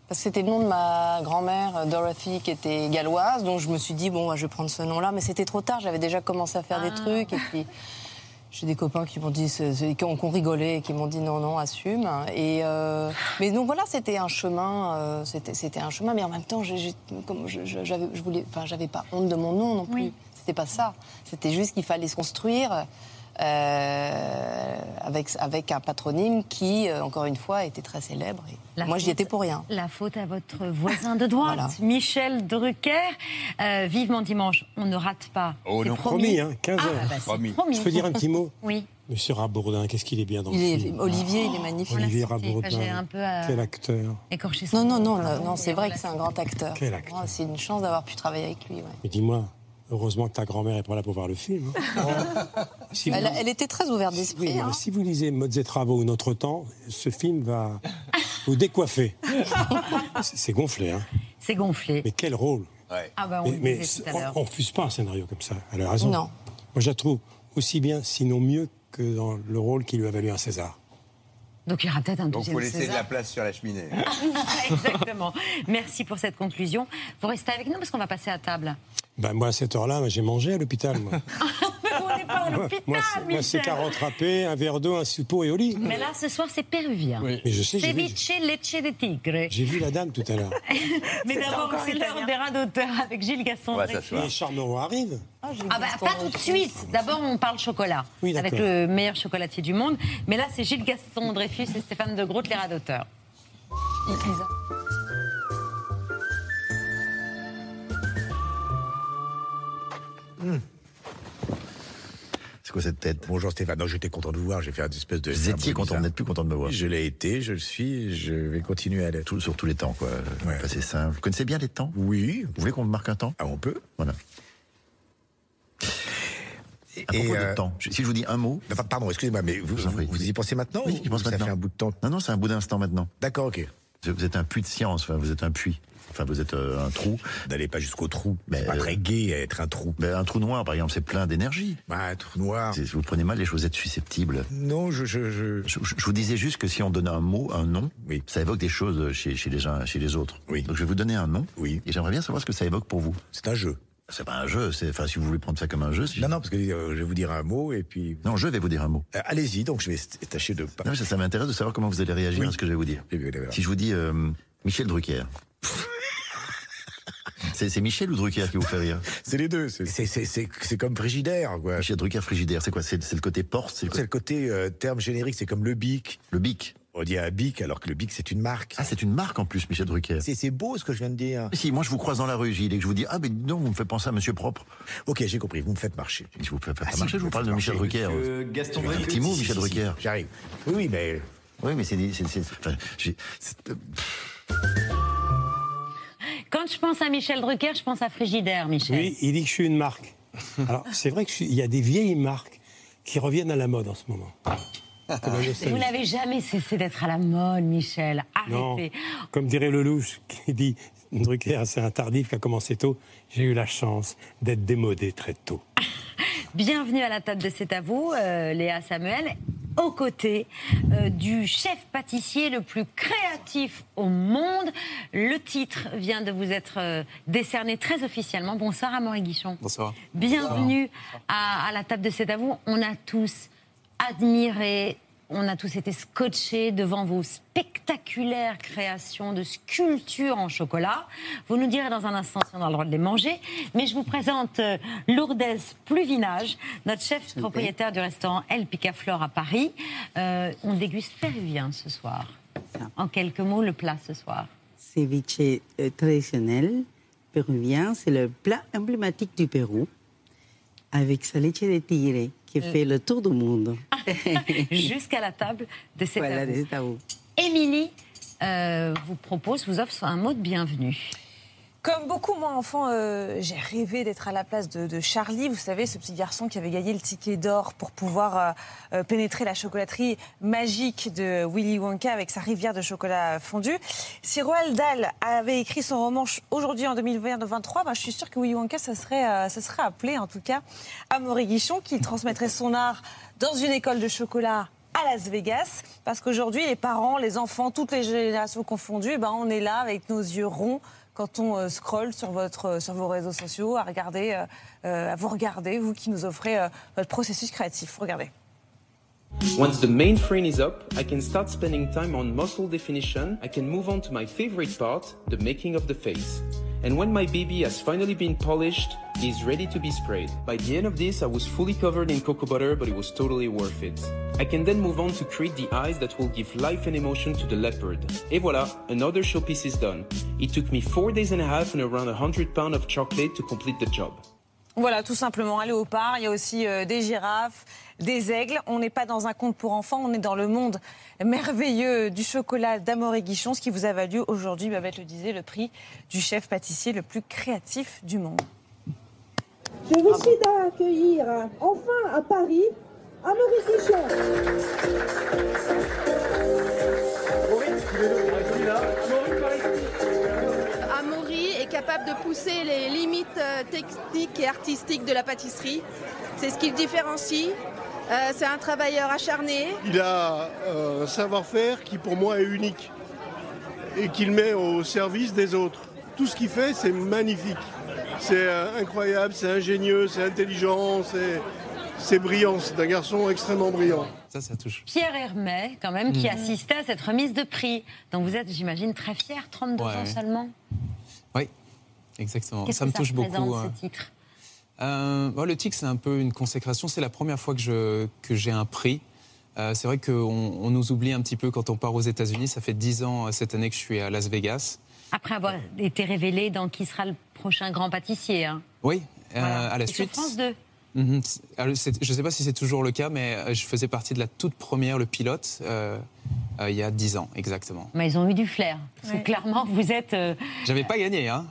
Parce que c'était le nom de ma grand-mère, euh, Dorothy, qui était galloise. Donc je me suis dit, bon, je vais prendre ce nom-là. Mais c'était trop tard, j'avais déjà commencé à faire des trucs. Et puis j'ai des copains qui m'ont dit, qui ont rigolé et qui m'ont dit, non, non, assume. Et, euh, mais donc voilà, c'était un chemin. euh, c'était un chemin. Mais en même temps, comme je, je- j'avais, je voulais, enfin, j'avais pas honte de mon nom non plus. C'était pas ça. C'était juste qu'il fallait se construire. Euh, avec, avec un patronyme qui, euh, encore une fois, était très célèbre. Et La moi, j'y étais pour rien. La faute à votre voisin de droite, Voilà. Michel Drucker. Euh, vivement dimanche, on ne rate pas. Oh non, promis, hein, 15 Ah, heures. bah, c'est promis. Je peux dire un petit mot? Oui. Monsieur Rabourdin, qu'est-ce qu'il est bien dans Il le est- film? Olivier, il est magnifique. Olivier Rabourdin. j'ai un peu, euh, Quel acteur? Écorché Non, son non, non, nom, non, c'est vrai que c'est un grand acteur. Quel acteur? Oh, c'est une chance d'avoir pu travailler avec lui. ouais. Mais dis-moi, heureusement que ta grand-mère est pas là pour voir le film. hein. Si Elle, vous- elle était très ouverte d'esprit. hein. si vous lisez Modes et Travaux ou Notre Temps, ce film va vous décoiffer. C'est- gonflé, hein. C'est gonflé. Mais quel rôle Ah bah on mais le mais tout à on ne refuse pas un scénario comme ça. Elle a raison. Non. Moi, je la trouve aussi bien, sinon mieux, que dans le rôle qui lui a valu un César. Donc il y aura peut-être un Donc deuxième faut laisser de la place sur la cheminée. Exactement. Merci pour cette conclusion. Vous restez avec nous parce qu'on va passer à table. Ben, moi, à cette heure-là, j'ai mangé à l'hôpital. Moi, Mais on n'est pas à Moi, l'hôpital, moi, c'est- moi, c'est Michel. carottes râpées, un verre d'eau, un soupeau et au lit. Mais là, ce soir, c'est péruvien. Mais je sais, j'ai vu, Ceviche leche de tigre. j'ai vu la dame tout à l'heure. Mais d'abord, c'est l'heure des rats d'auteur avec Gilles Gaston. S'asseoir. Les Charmerois arrivent. Ah bah, pas tout de suite. D'abord, on parle chocolat. Oui, avec le meilleur chocolatier du monde. Mais là, c'est Gilles Gaston Dreyfus et Stéphane de Groot, les rats d'auteur. C'est quoi cette tête? Bonjour Stéphane. Non, j'étais content de vous voir. J'ai fait un espèce de. Vous étiez content, vous n'êtes plus content de me voir. Je l'ai été, je le suis, je vais continuer à l'être. Sur tous les temps, quoi. C'est simple. Vous connaissez bien les temps? Oui. Vous voulez qu'on marque un temps? Ah, on peut. Voilà. À propos euh, de temps, si je vous dis un mot. Pardon, excusez-moi, mais vous, vous, vous y pensez maintenant Oui, ou j'y pense ça maintenant. fait un bout de temps? Non, non, c'est un bout d'instant maintenant. D'accord, ok. Vous êtes un puits de science, enfin, vous êtes un puits. Enfin, vous êtes euh, un trou. N'allez pas jusqu'au trou. Mais, C'est pas euh, très gai à être un trou. un trou noir, par exemple, c'est plein d'énergie. Bah, un trou noir. Si vous prenez mal les choses, vous êtes susceptible. Non, je, je, je... Je, je vous disais juste que si on donne un mot, un nom, Oui. ça évoque des choses chez, chez les uns, chez les autres. Oui. Donc je vais vous donner un nom. Oui. Et j'aimerais bien savoir ce que ça évoque pour vous. C'est un jeu. C'est pas un jeu, c'est, enfin, si vous voulez prendre ça comme un jeu. Non, non, parce que euh, je vais vous dire un mot et puis. Non, je vais vous dire un mot. Euh, Allez-y, donc je vais tâcher de. Non, mais ça, ça m'intéresse de savoir comment vous allez réagir Oui. à ce que je vais vous dire. Eh. Si je vous dis euh, Michel Drucker. c'est, Michel ou Drucker qui vous fait rire? C'est les deux. C'est- comme frigidaire, quoi. Michel Drucker frigidaire, c'est quoi? C'est, le côté porte, c'est le côté, le côté terme générique, c'est comme le bic. le bic. On dit un bic alors que le bic c'est une marque. Ah, c'est une marque en plus, Michel Drucker. C'est beau ce que je viens de dire. Si moi je vous croise dans la rue, Gilles, et que je vous dis ah mais non, vous me faites penser à Monsieur Propre. Ok, j'ai compris. Vous me faites marcher. Je vous fais Ah, si, marcher, je vous parle de Michel marcher. Drucker. Gaston Un petit mot, Michel Drucker. J'arrive. Oui, oui, mais Oui, mais enfin, c'est- euh, Quand je pense à Michel Drucker, je pense à Frigidaire, Michel. Oui, il dit que je suis une marque. Alors, c'est vrai qu'il y a des vieilles marques qui reviennent à la mode en ce moment. Vous n'avez jamais cessé d'être à la mode, Michel. Non, Arrêtez. comme dirait Lelouch, qui dit Drucker, c'est un tardif qui a commencé tôt. J'ai eu la chance d'être démodé très tôt. Bienvenue à la table de C'est à vous, euh, Léa Samuel, aux côtés euh, du chef pâtissier le plus créatif au monde. Le titre vient de vous être euh, décerné très officiellement. Bonsoir Amaury Guichon. Bonsoir. Bienvenue à, à la table de C'est à vous. On a tous admiré, on a tous été scotchés devant vos spectaculaires créations de sculptures en chocolat. Vous nous direz dans un instant si on a le droit de les manger. Mais je vous présente euh, Lourdes Pluvinage, notre chef propriétaire du restaurant El Picaflor à Paris. Euh, on déguste péruvien ce soir. En quelques mots, le plat ce soir. Ceviche euh, traditionnel péruvien, c'est le plat emblématique du Pérou, avec sa leche de tigre, qui fait le tour du monde. Jusqu'à la table de C'est Voilà. Émilie euh, vous propose, vous offre un mot de bienvenue. Comme beaucoup, moi, enfant, euh, j'ai rêvé d'être à la place de, Charlie. Vous savez, ce petit garçon qui avait gagné le ticket d'or pour pouvoir euh, euh, pénétrer la chocolaterie magique de Willy Wonka avec sa rivière de chocolat fondu. Si Roald Dahl avait écrit son roman aujourd'hui en 2023, bah, je suis sûre que Willy Wonka, ça serait, appelé, en tout cas, à Guichon, qui transmettrait son art dans une école de chocolat à Las Vegas, parce qu'aujourd'hui, les parents, les enfants, toutes les générations confondues, ben, on est là avec nos yeux ronds quand on euh, scrolle sur, votre, euh, sur vos réseaux sociaux, à regarder, euh, à vous regarder, vous qui nous offrez votre processus créatif. Regardez. Once the main frame is up, I can start spending time on muscle definition. I can move on to my favorite part, the making of the face. And when my baby has finally been polished, he's ready to be sprayed. By the end of this, I was fully covered in cocoa butter, but it was totally worth it. I can then move on to create the eyes that will give life and emotion to the leopard. Et voilà, another showpiece is done. It took me four days and a half and around 100 pounds of chocolate to complete the job. Voilà, tout simplement, un léopard. Il y a aussi euh, des girafes, des aigles. On n'est pas dans un conte pour enfants, on est dans le monde merveilleux du chocolat d'Amoré Guichon, ce qui vous a valu aujourd'hui, Babette le disait, le prix du chef pâtissier le plus créatif du monde. Je vous suis d'accueillir enfin à Paris Amaury Guichon. Capable de pousser les limites euh, techniques et artistiques de la pâtisserie. C'est ce qui le différencie. Euh, c'est un travailleur acharné. Il a euh, un savoir-faire qui pour moi est unique et qu'il met au service des autres. Tout ce qu'il fait, c'est magnifique. C'est euh, incroyable, c'est ingénieux, c'est intelligent, c'est, c'est brillant. C'est un garçon extrêmement brillant. Ça, ça touche. Pierre Hermet, quand même, qui Mhm. assistait à cette remise de prix. Donc vous êtes, j'imagine, très fier, 32 Ouais. ans seulement. Oui, exactement. Ça me touche beaucoup. ce euh. titre? Euh, bon, le TIC, c'est un peu une consécration. C'est la première fois que, je, que j'ai un prix. Euh, c'est vrai qu'on on nous oublie un petit peu quand on part aux États-Unis. Ça fait 10 ans euh, cette année que je suis à Las Vegas. Après avoir été révélé dans qui sera le prochain grand pâtissier. hein. Oui, euh, à la Et suite. France 2. Mhm. Alors, Je ne sais pas si c'est toujours le cas, mais euh, je faisais partie de la toute première, le pilote, euh, euh, il y a 10 ans exactement. Mais ils ont eu du flair. Parce que clairement, vous êtes. euh, J'avais pas gagné, hein.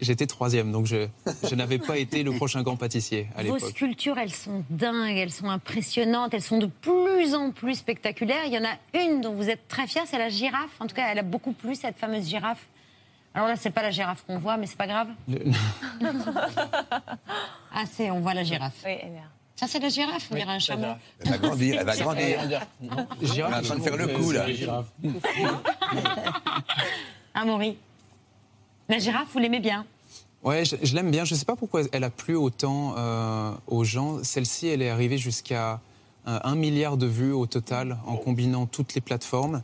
J'étais troisième, donc je, je n'avais pas été le prochain grand pâtissier à Vos l'époque. sculptures, elles sont dingues, elles sont impressionnantes, elles sont de plus en plus spectaculaires. Il y en a une dont vous êtes très fier, c'est la girafe. En tout cas, elle a beaucoup plu, cette fameuse girafe. Alors là, c'est pas la girafe qu'on voit, mais c'est pas grave. ah, c'est, on voit la girafe. Oui, elle est là. Ça, c'est la girafe, on dirait un chameau. Elle va grandir, elle va grandir. On est en train de faire le coup, là. Amaury. La girafe, vous l'aimez bien? Ouais, je, je l'aime bien. Je ne sais pas pourquoi elle a plu autant euh, aux gens. Celle-ci, elle est arrivée jusqu'à euh, un milliard de vues au total en combinant toutes les plateformes.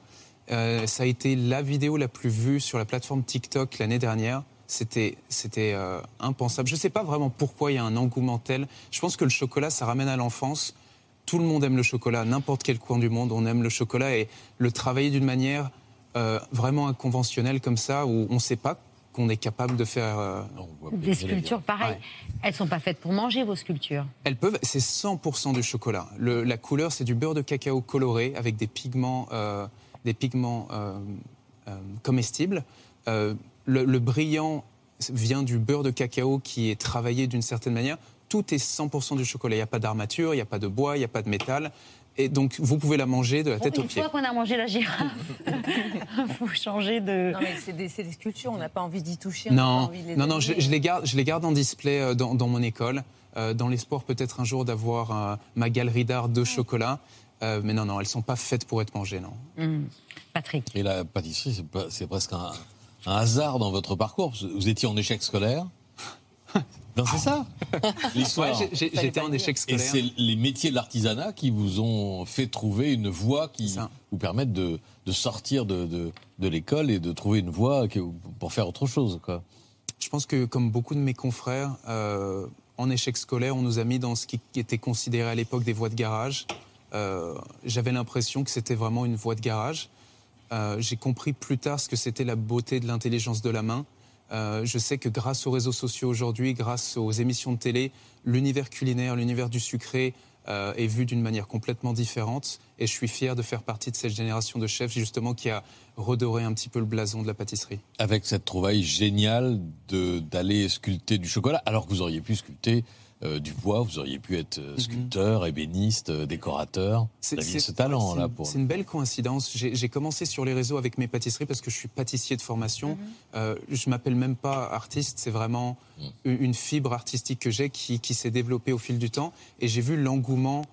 Euh, ça a été la vidéo la plus vue sur la plateforme TikTok l'année dernière. C'était, c'était euh, impensable. Je ne sais pas vraiment pourquoi il y a un engouement tel. Je pense que le chocolat, ça ramène à l'enfance. Tout le monde aime le chocolat, n'importe quel coin du monde, on aime le chocolat et le travailler d'une manière euh, vraiment inconventionnelle comme ça, où on ne sait pas qu'on est capable de faire. euh, Des sculptures pareilles. Elles sont pas faites pour manger, vos sculptures. elles peuvent, c'est 100% du chocolat. Le- la couleur, c'est du beurre de cacao coloré avec des pigments, euh, des pigments euh, euh, comestibles. Le, le brillant vient du beurre de cacao qui est travaillé d'une certaine manière. Tout est 100% du chocolat. Il n'y a pas d'armature, il n'y a pas de bois, il n'y a pas de métal. Et donc, vous pouvez la manger de la tête Bon, aux une pieds. fois qu'on a mangé la girafe, faut changer de. Non, mais c'est des, sculptures, on n'a pas envie d'y toucher. on n'a pas Non, envie de les non, non, je, les garde, je les garde en display euh, dans, dans mon école, euh, dans l'espoir peut-être un jour d'avoir euh, ma galerie d'art de chocolat. Euh, mais non, non, elles sont pas faites pour être mangées, non. Hmm. Patrick. Et la pâtisserie, c'est presque un, un hasard dans votre parcours. Vous étiez en échec scolaire. Non, c'est ça. L'histoire. Ouais, j'étais en échec Et scolaire. c'est les métiers de l'artisanat qui vous ont fait trouver une voie qui vous permette de, de sortir de, de, de l'école et de trouver une voie pour faire autre chose. Quoi. Je pense que, comme beaucoup de mes confrères, euh, en échec scolaire, on nous a mis dans ce qui était considéré à l'époque des voies de garage. Euh, J'avais l'impression que c'était vraiment une voie de garage. Euh, J'ai compris plus tard ce que c'était la beauté de l'intelligence de la main. Euh, je sais que grâce aux réseaux sociaux aujourd'hui, grâce aux émissions de télé, l'univers culinaire, l'univers du sucré euh, est vu d'une manière complètement différente. Et je suis fier de faire partie de cette génération de chefs justement qui a redoré un petit peu le blason de la pâtisserie. Avec cette trouvaille géniale d'aller sculpter du chocolat, alors que vous auriez pu sculpter euh, du bois, vous auriez pu être euh, sculpteur, ébéniste, euh, décorateur. Vous aviez ce talent c'est là pour. C'est une belle coïncidence. J'ai commencé sur les réseaux avec mes pâtisseries parce que je suis pâtissier de formation. Euh, je m'appelle même pas artiste, c'est vraiment une une fibre artistique que j'ai qui, qui s'est développée au fil du temps. Et j'ai vu l'engouement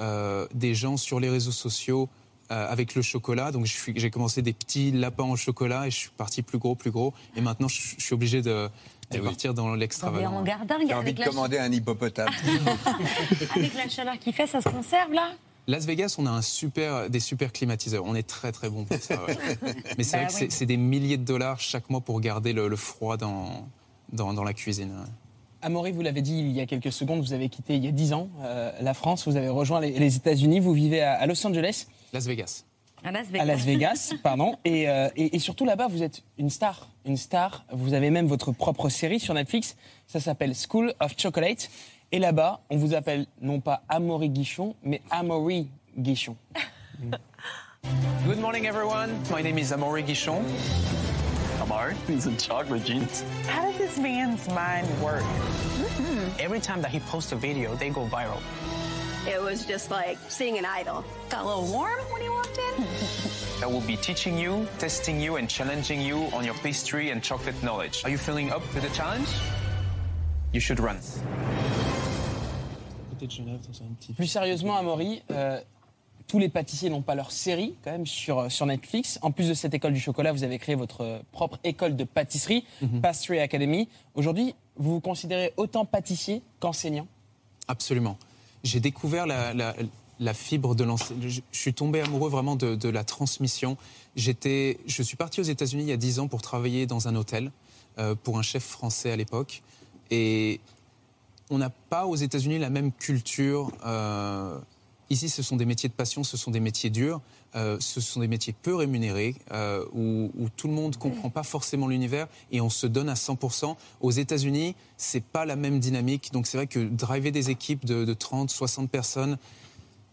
euh, des gens sur les réseaux sociaux euh, avec le chocolat. Donc j'ai commencé des petits lapins au chocolat et je suis parti plus gros, plus gros. Et maintenant je, je suis obligé de, de partir dans l'extravagant. en gardin, J'ai envie de commander un hippopotame. avec la chaleur qu'il fait, ça se conserve là Las Vegas, on a un super, des super climatiseurs. On est très très bon pour ça. ouais. Mais c'est Bah vrai que oui. c'est- c'est des milliers de dollars chaque mois pour garder le, le froid dans, dans, dans la cuisine. ouais. Amaury, vous l'avez dit il y a quelques secondes, vous avez quitté il y a 10 ans euh, la France, vous avez rejoint les, les États-Unis, vous vivez à, à Los Angeles. Las Vegas. À Las Vegas. À Las Vegas, pardon. Et, euh, et- et surtout là-bas, vous êtes une star. Une star. Vous avez même votre propre série sur Netflix. Ça s'appelle School of Chocolate. Et là-bas, on vous appelle non pas Amaury Guichon, mais Amaury Guichon. Good morning, everyone. My name is Amaury Guichon. Amaury is a chocolate genius. How does this man's mind work? Every time that he posts a video, they go viral. It was just like seeing an idol. Got a little warm when you walked in? that will be teaching you, testing you, and challenging you on your pastry and chocolate knowledge. Are you feeling up to the challenge? You should run. Plus sérieusement, Amaury, euh, tous les pâtissiers n'ont pas leur série quand même sur, sur Netflix. En plus de cette école du chocolat, vous avez créé votre propre école de pâtisserie, Mhm. Pastry Academy. Aujourd'hui, vous vous considérez autant pâtissier qu'enseignant? Absolument. J'ai découvert la, fibre de l'enseignement. Je, suis tombé amoureux vraiment de, de la transmission. J'étais, je suis parti aux États-Unis il y a 10 ans pour travailler dans un hôtel euh, pour un chef français à l'époque. Et on n'a pas aux États-Unis la même culture. euh, ici, ce sont des métiers de passion, ce sont des métiers durs, euh, ce sont des métiers peu rémunérés, euh, où, tout le monde ne comprend pas forcément l'univers et on se donne à 100%. Aux États-Unis, c'est pas la même dynamique. Donc c'est vrai que driver des équipes de, de 30, 60 personnes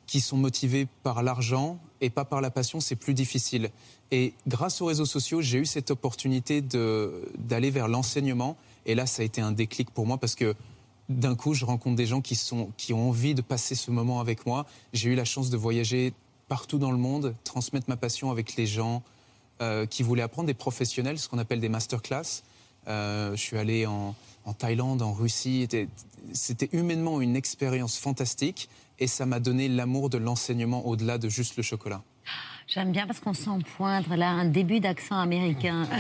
qui sont motivées par l'argent et pas par la passion, c'est plus difficile. Et grâce aux réseaux sociaux, j'ai eu cette opportunité d'aller vers l'enseignement. Et là, ça a été un déclic pour moi parce que d'un coup, je rencontre des gens qui, sont, qui ont envie de passer ce moment avec moi. J'ai eu la chance de voyager partout dans le monde, transmettre ma passion avec les gens euh, qui voulaient apprendre, des professionnels, ce qu'on appelle des masterclass. Euh, je suis allé en, Thaïlande, en Russie. C'était humainement une expérience fantastique et ça m'a donné l'amour de l'enseignement au-delà de juste le chocolat. J'aime bien parce qu'on sent poindre là un début d'accent américain.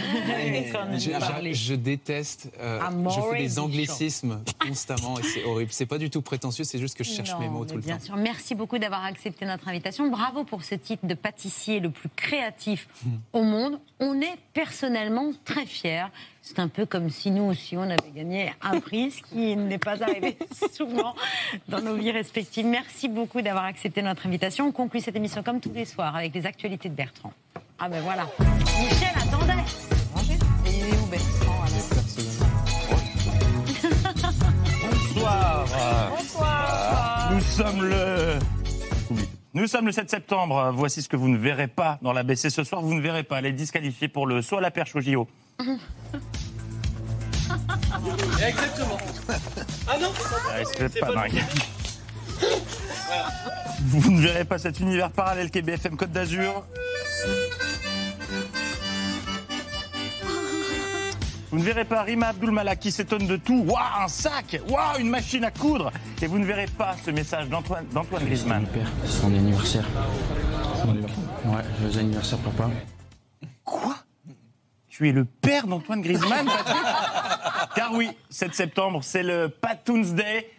Je, je- je déteste. euh, je fais des anglicismes constamment et c'est horrible. C'est pas du tout prétentieux, c'est juste que je cherche Non, mes mots tout le bien temps. sûr. Merci beaucoup d'avoir accepté notre invitation. Bravo pour ce titre de pâtissier le plus créatif Hmm. au monde. On est personnellement très fiers. C'est un peu comme si nous aussi on avait gagné un prix, ce qui n'est pas arrivé souvent dans nos vies respectives. Merci beaucoup d'avoir accepté notre invitation. On conclut cette émission comme tous les soirs avec les actualités de Bertrand. Ah ben voilà. Michel attendait. Et il est où Bertrand Bonsoir. Bonsoir. Nous sommes le. Nous sommes le 7 septembre. Voici ce que vous ne verrez pas dans la BC ce soir. Vous ne verrez pas. Elle est disqualifiée pour le saut à la perche au JO. Exactement. Ah non Ouais, c'est pas dingue. Vous ne verrez pas cet univers parallèle qu'est BFM Côte d'Azur. Vous ne verrez pas Rima Abdulmalak qui s'étonne de tout. Waouh, un sac Waouh, une machine à coudre Et vous ne verrez pas ce message d'Antoine d'Antoine Griezmann. C'est son anniversaire. Ouais, joyeux anniversaire, papa. Quoi? Tu es le père d'Antoine Griezmann, Patrick Car oui, 7 septembre, c'est le Patoons Day.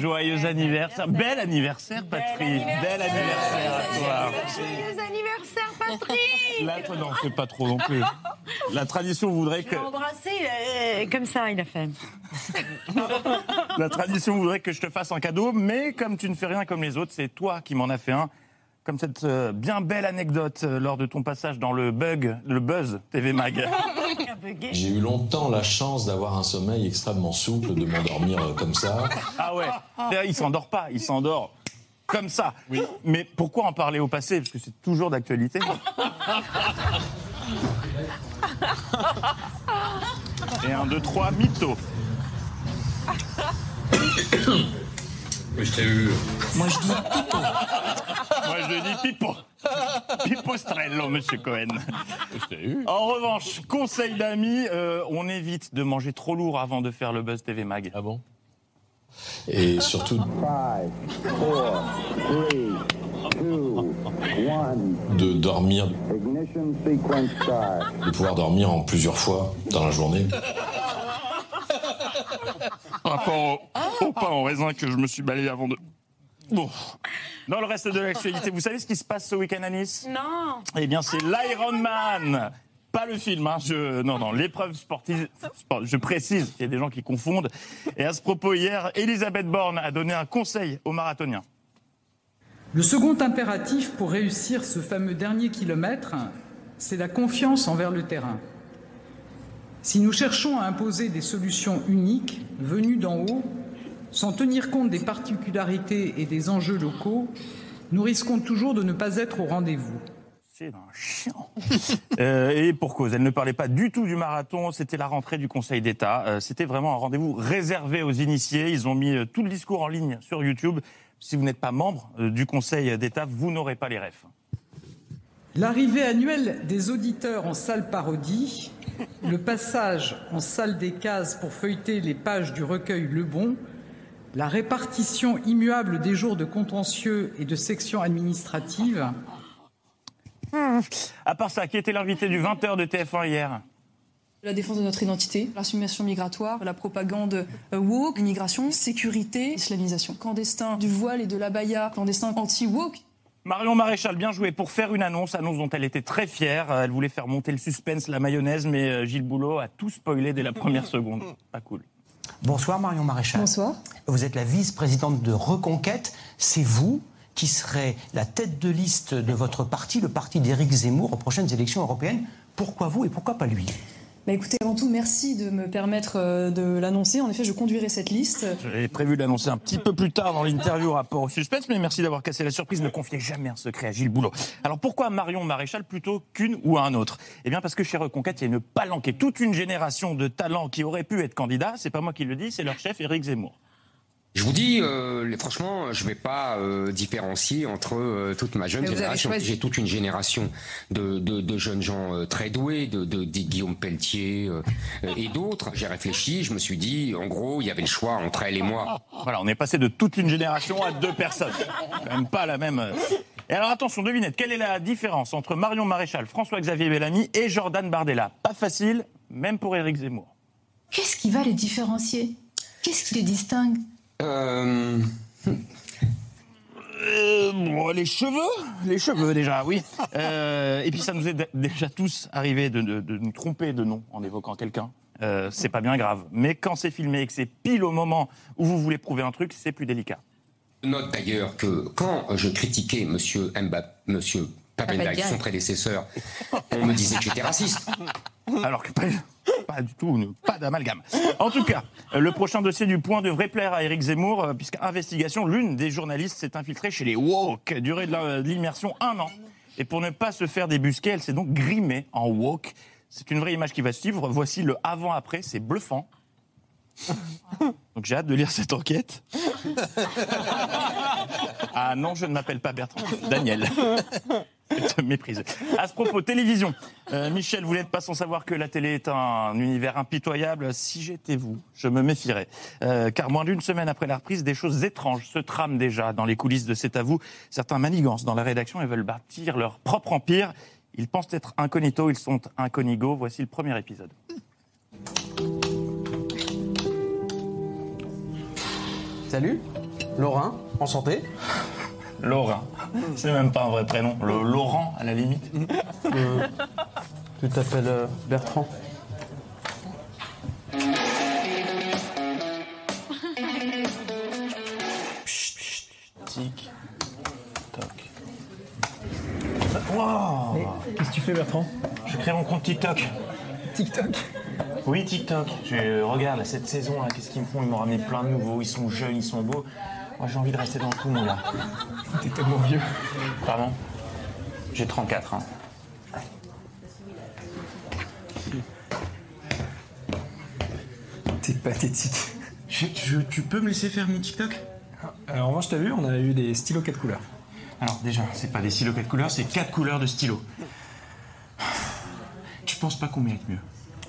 Joyeux anniversaire. Bel anniversaire, Patrick. Bel anniversaire à toi. Joyeux anniversaire Patrick Là, toi, n'en fais pas trop non plus. La tradition voudrait Je que l'ai embrassé euh, comme ça, il a fait. la tradition voudrait que je te fasse un cadeau, mais comme tu ne fais rien comme les autres, c'est toi qui m'en as fait un. Comme cette euh, bien belle anecdote euh, lors de ton passage dans le bug, le buzz TV Mag. J'ai eu longtemps la chance d'avoir un sommeil extrêmement souple, de m'endormir euh, comme ça. Ah ouais. Il s'endort pas, il s'endort comme ça. Mais pourquoi en parler au passé? Parce que c'est toujours d'actualité. Et un, deux, trois, mytho. Mais je t'ai eu. Moi je dis pipo. Je dis pipo. Pipostrello, monsieur Cohen. En revanche, conseil d'amis, euh, on évite de manger trop lourd avant de faire le Buzz TV Mag. Ah bon? Et surtout. De dormir. De pouvoir dormir en plusieurs fois dans la journée. Par rapport au, au pain en raisin que je me suis balayé avant de. Bon. Dans le reste de l'actualité, vous savez ce qui se passe ce week-end à Nice Non Eh bien, c'est l'Ironman pas le film, hein, je, non, non, l'épreuve sportive, sport- je précise, il y a des gens qui confondent. Et à ce propos, hier, Elisabeth Borne a donné un conseil aux marathoniens. Le second impératif pour réussir ce fameux dernier kilomètre, c'est la confiance envers le terrain. Si nous cherchons à imposer des solutions uniques, venues d'en haut, sans tenir compte des particularités et des enjeux locaux, nous risquons toujours de ne pas être au rendez-vous. C'est un chiant. Euh, et pour cause, elle ne parlait pas du tout du marathon, c'était la rentrée du Conseil d'État. Euh, c'était vraiment un rendez-vous réservé aux initiés. Ils ont mis euh, tout le discours en ligne sur YouTube. Si vous n'êtes pas membre du Conseil d'État, vous n'aurez pas les refs. L'arrivée annuelle des auditeurs en salle parodie, le passage en salle des cases pour feuilleter les pages du recueil Le Bon, la répartition immuable des jours de contentieux et de sections administratives. À part ça, qui était l'invité du 20h de TF1 hier? La défense de notre identité, l'assumation migratoire, la propagande euh, woke, l'immigration, sécurité, islamisation, clandestin du voile et de l'abaya, clandestin anti-woke. Marion Maréchal, bien joué pour faire une annonce, annonce dont elle était très fière. Euh, Elle voulait faire monter le suspense, la mayonnaise, mais euh, Gilles Boulot a tout spoilé dès la première seconde. Pas cool. Bonsoir Marion Maréchal. Bonsoir. Vous êtes la vice-présidente de Reconquête. C'est vous qui serez la tête de liste de votre parti, le parti d'Éric Zemmour, aux prochaines élections européennes. Pourquoi vous et pourquoi pas lui? Bah écoutez, avant tout, merci de me permettre euh, de l'annoncer. En effet, je conduirai cette liste. J'avais prévu de l'annoncer un petit peu plus tard dans l'interview rapport au suspense, mais merci d'avoir cassé la surprise. Ne confiez jamais un secret à Gilles Boulot. Alors pourquoi Marion Maréchal plutôt qu'une ou un autre? Eh bien parce que chez Reconquête, il y a une palanquée, toute une génération de talents qui auraient pu être candidats. C'est pas moi qui le dis, c'est leur chef Éric Zemmour. Je vous dis, euh, les- franchement, je vais pas euh, différencier entre euh, toute ma jeune génération. J'ai toute une génération de, de, de jeunes gens euh, très doués, de, de, de Guillaume Pelletier euh, et d'autres. J'ai réfléchi, je me suis dit, en gros, il y avait le choix entre elle et moi. Voilà, on est passé de toute une génération à deux personnes. Quand même pas la même. Et alors attention, devinette, quelle est la différence entre Marion Maréchal, François-Xavier Bellamy et Jordan Bardella? Pas facile, même pour Éric Zemmour. Qu'est-ce qui va les différencier? Qu'est-ce qui les distingue? Euh, Euh, bon, les cheveux, les cheveux déjà, oui. Euh, et puis ça nous est déjà tous arrivé de, de- de nous tromper de nom en évoquant quelqu'un. Euh, c'est pas bien grave. Mais quand c'est filmé et que c'est pile au moment où vous voulez prouver un truc, c'est plus délicat. note d'ailleurs que quand je critiquais Monsieur Mbappé, Monsieur Papendiaï. son prédécesseur, on me disait que j'étais raciste. Alors que pas, du tout, pas d'amalgame. En tout cas, le prochain dossier du point devrait plaire à Éric Zemmour, euh, puisque investigation, l'une des journalistes s'est infiltrée chez les woke, durée de l'immersion un an. Et pour ne pas se faire débusquer, elle s'est donc grimée en woke. C'est une vraie image qui va suivre. Voici le avant-après, c'est bluffant. Donc j'ai hâte de lire cette enquête. Ah non, je ne m'appelle pas Bertrand, Daniel. Te méprise. À ce propos, télévision. Euh, Michel, vous n'êtes pas sans savoir que la télé est un univers impitoyable. Si j'étais vous, je me méfierais. Euh, car moins d'une semaine après la reprise, des choses étranges se trament déjà dans les coulisses de C'est à vous. Certains manigances dans la rédaction et veulent bâtir leur propre empire. Ils pensent être incognito, ils sont incognigo. Voici le premier épisode. Salut, Laurent, en santé Laurent. C'est même pas un vrai prénom. Le Laurent, à la limite. Euh, Tu t'appelles euh, Bertrand Tic, toc. Wow Qu'est-ce que tu fais, Bertrand? Je crée mon compte TikTok. TikTok? Oui, TikTok. Je regarde là, cette saison, là, qu'est-ce qu'ils me font? Ils m'ont ramené plein de nouveaux. Ils sont jeunes, ils sont beaux. Moi, j'ai envie de rester dans le coup, mon gars. T'es tellement vieux. Pardon? J'ai 34, hein. T'es pathétique. tu peux me laisser faire mon TikTok? En revanche, t'as vu, on a eu des stylos 4 couleurs. Alors, déjà, c'est pas des stylos 4 couleurs, c'est 4 couleurs de stylo. Tu penses pas qu'on mérite mieux?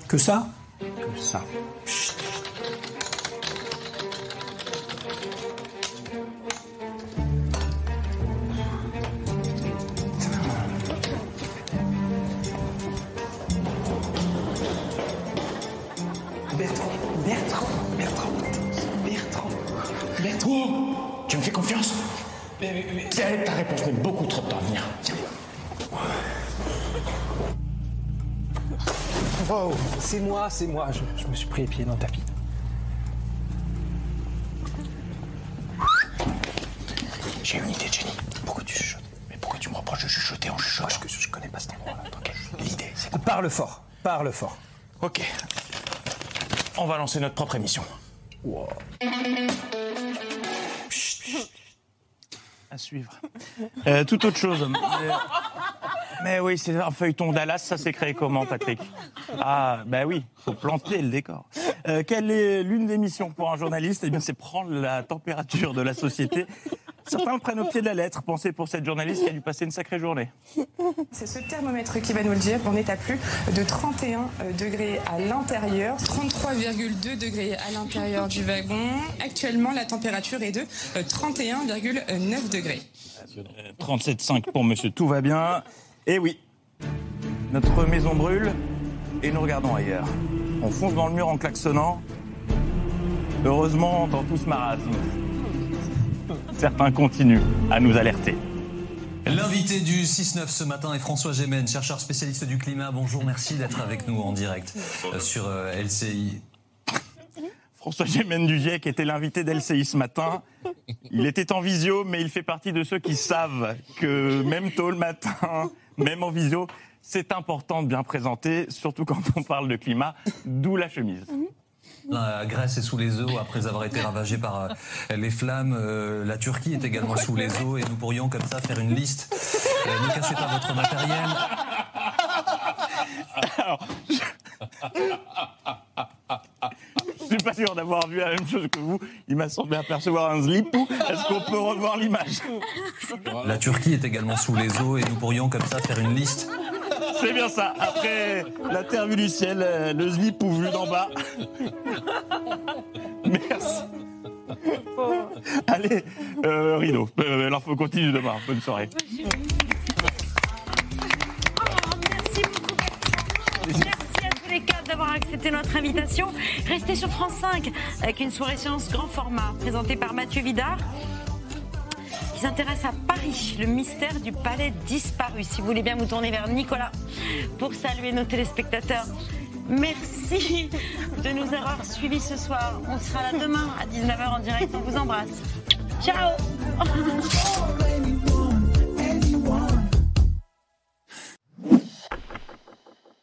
Que ça? Que ça Tu me fais confiance Ta réponse met beaucoup trop de temps à venir. Wow, c'est moi, c'est moi. Je, je me suis pris les pieds dans le tapis. J'ai une idée, Jenny. Pourquoi tu chuchotes Mais pourquoi tu me reproches de chuchoter en chuchotant Parce que je connais pas cet endroit-là. L'idée, c'est quoi Parle fort, parle fort. Ok. On va lancer notre propre émission. À suivre. Euh, tout autre chose. Mais oui, c'est un feuilleton Dallas, ça s'est créé comment, Patrick? Ah, ben oui, faut planter le décor. Euh, quelle est l'une des missions pour un journaliste? Eh bien, c'est prendre la température de la société Certains le prennent au pied de la lettre. Pensez pour cette journaliste qui a dû passer une sacrée journée. C'est ce thermomètre qui va nous le dire. On est à plus de 31 degrés à l'intérieur. 33,2 degrés à l'intérieur du wagon. Actuellement, la température est de 31,9 degrés. 37,5 pour monsieur, tout va bien. Et oui, notre maison brûle et nous regardons ailleurs. On fonce dans le mur en klaxonnant. Heureusement, dans tout ce marasme, certains continuent à nous alerter. L'invité du 6-9 ce matin est François Gémen, chercheur spécialiste du climat. Bonjour, merci d'être avec nous en direct euh, sur euh, LCI. François Gémen du GIEC était l'invité d'LCI ce matin. Il était en visio, mais il fait partie de ceux qui savent que même tôt le matin, même en visio, c'est important de bien présenter, surtout quand on parle de climat, d'où la chemise. La Grèce est sous les eaux après avoir été ravagée par euh, les flammes. Euh, la Turquie est également sous les eaux et nous pourrions comme ça faire une liste. Euh, ne cassez pas votre matériel. Suis pas sûr d'avoir vu la même chose que vous. Il m'a semblé apercevoir un slipou. Est-ce qu'on peut revoir l'image? La Turquie est également sous les eaux et nous pourrions comme ça faire une liste. C'est bien ça. Après la terre vue du ciel, euh, le slipou vu d'en bas. Merci. Allez, euh, rideau. Euh, L'info continue demain. Bonne soirée. Merci à tous quatre d'avoir accepté notre invitation. Restez sur France 5 avec une soirée séance grand format présentée par Mathieu Vidard qui s'intéresse à Paris, le mystère du palais disparu. Si vous voulez bien vous tourner vers Nicolas pour saluer nos téléspectateurs. Merci de nous avoir suivis ce soir. On sera là demain à 19h en direct. On vous embrasse. Ciao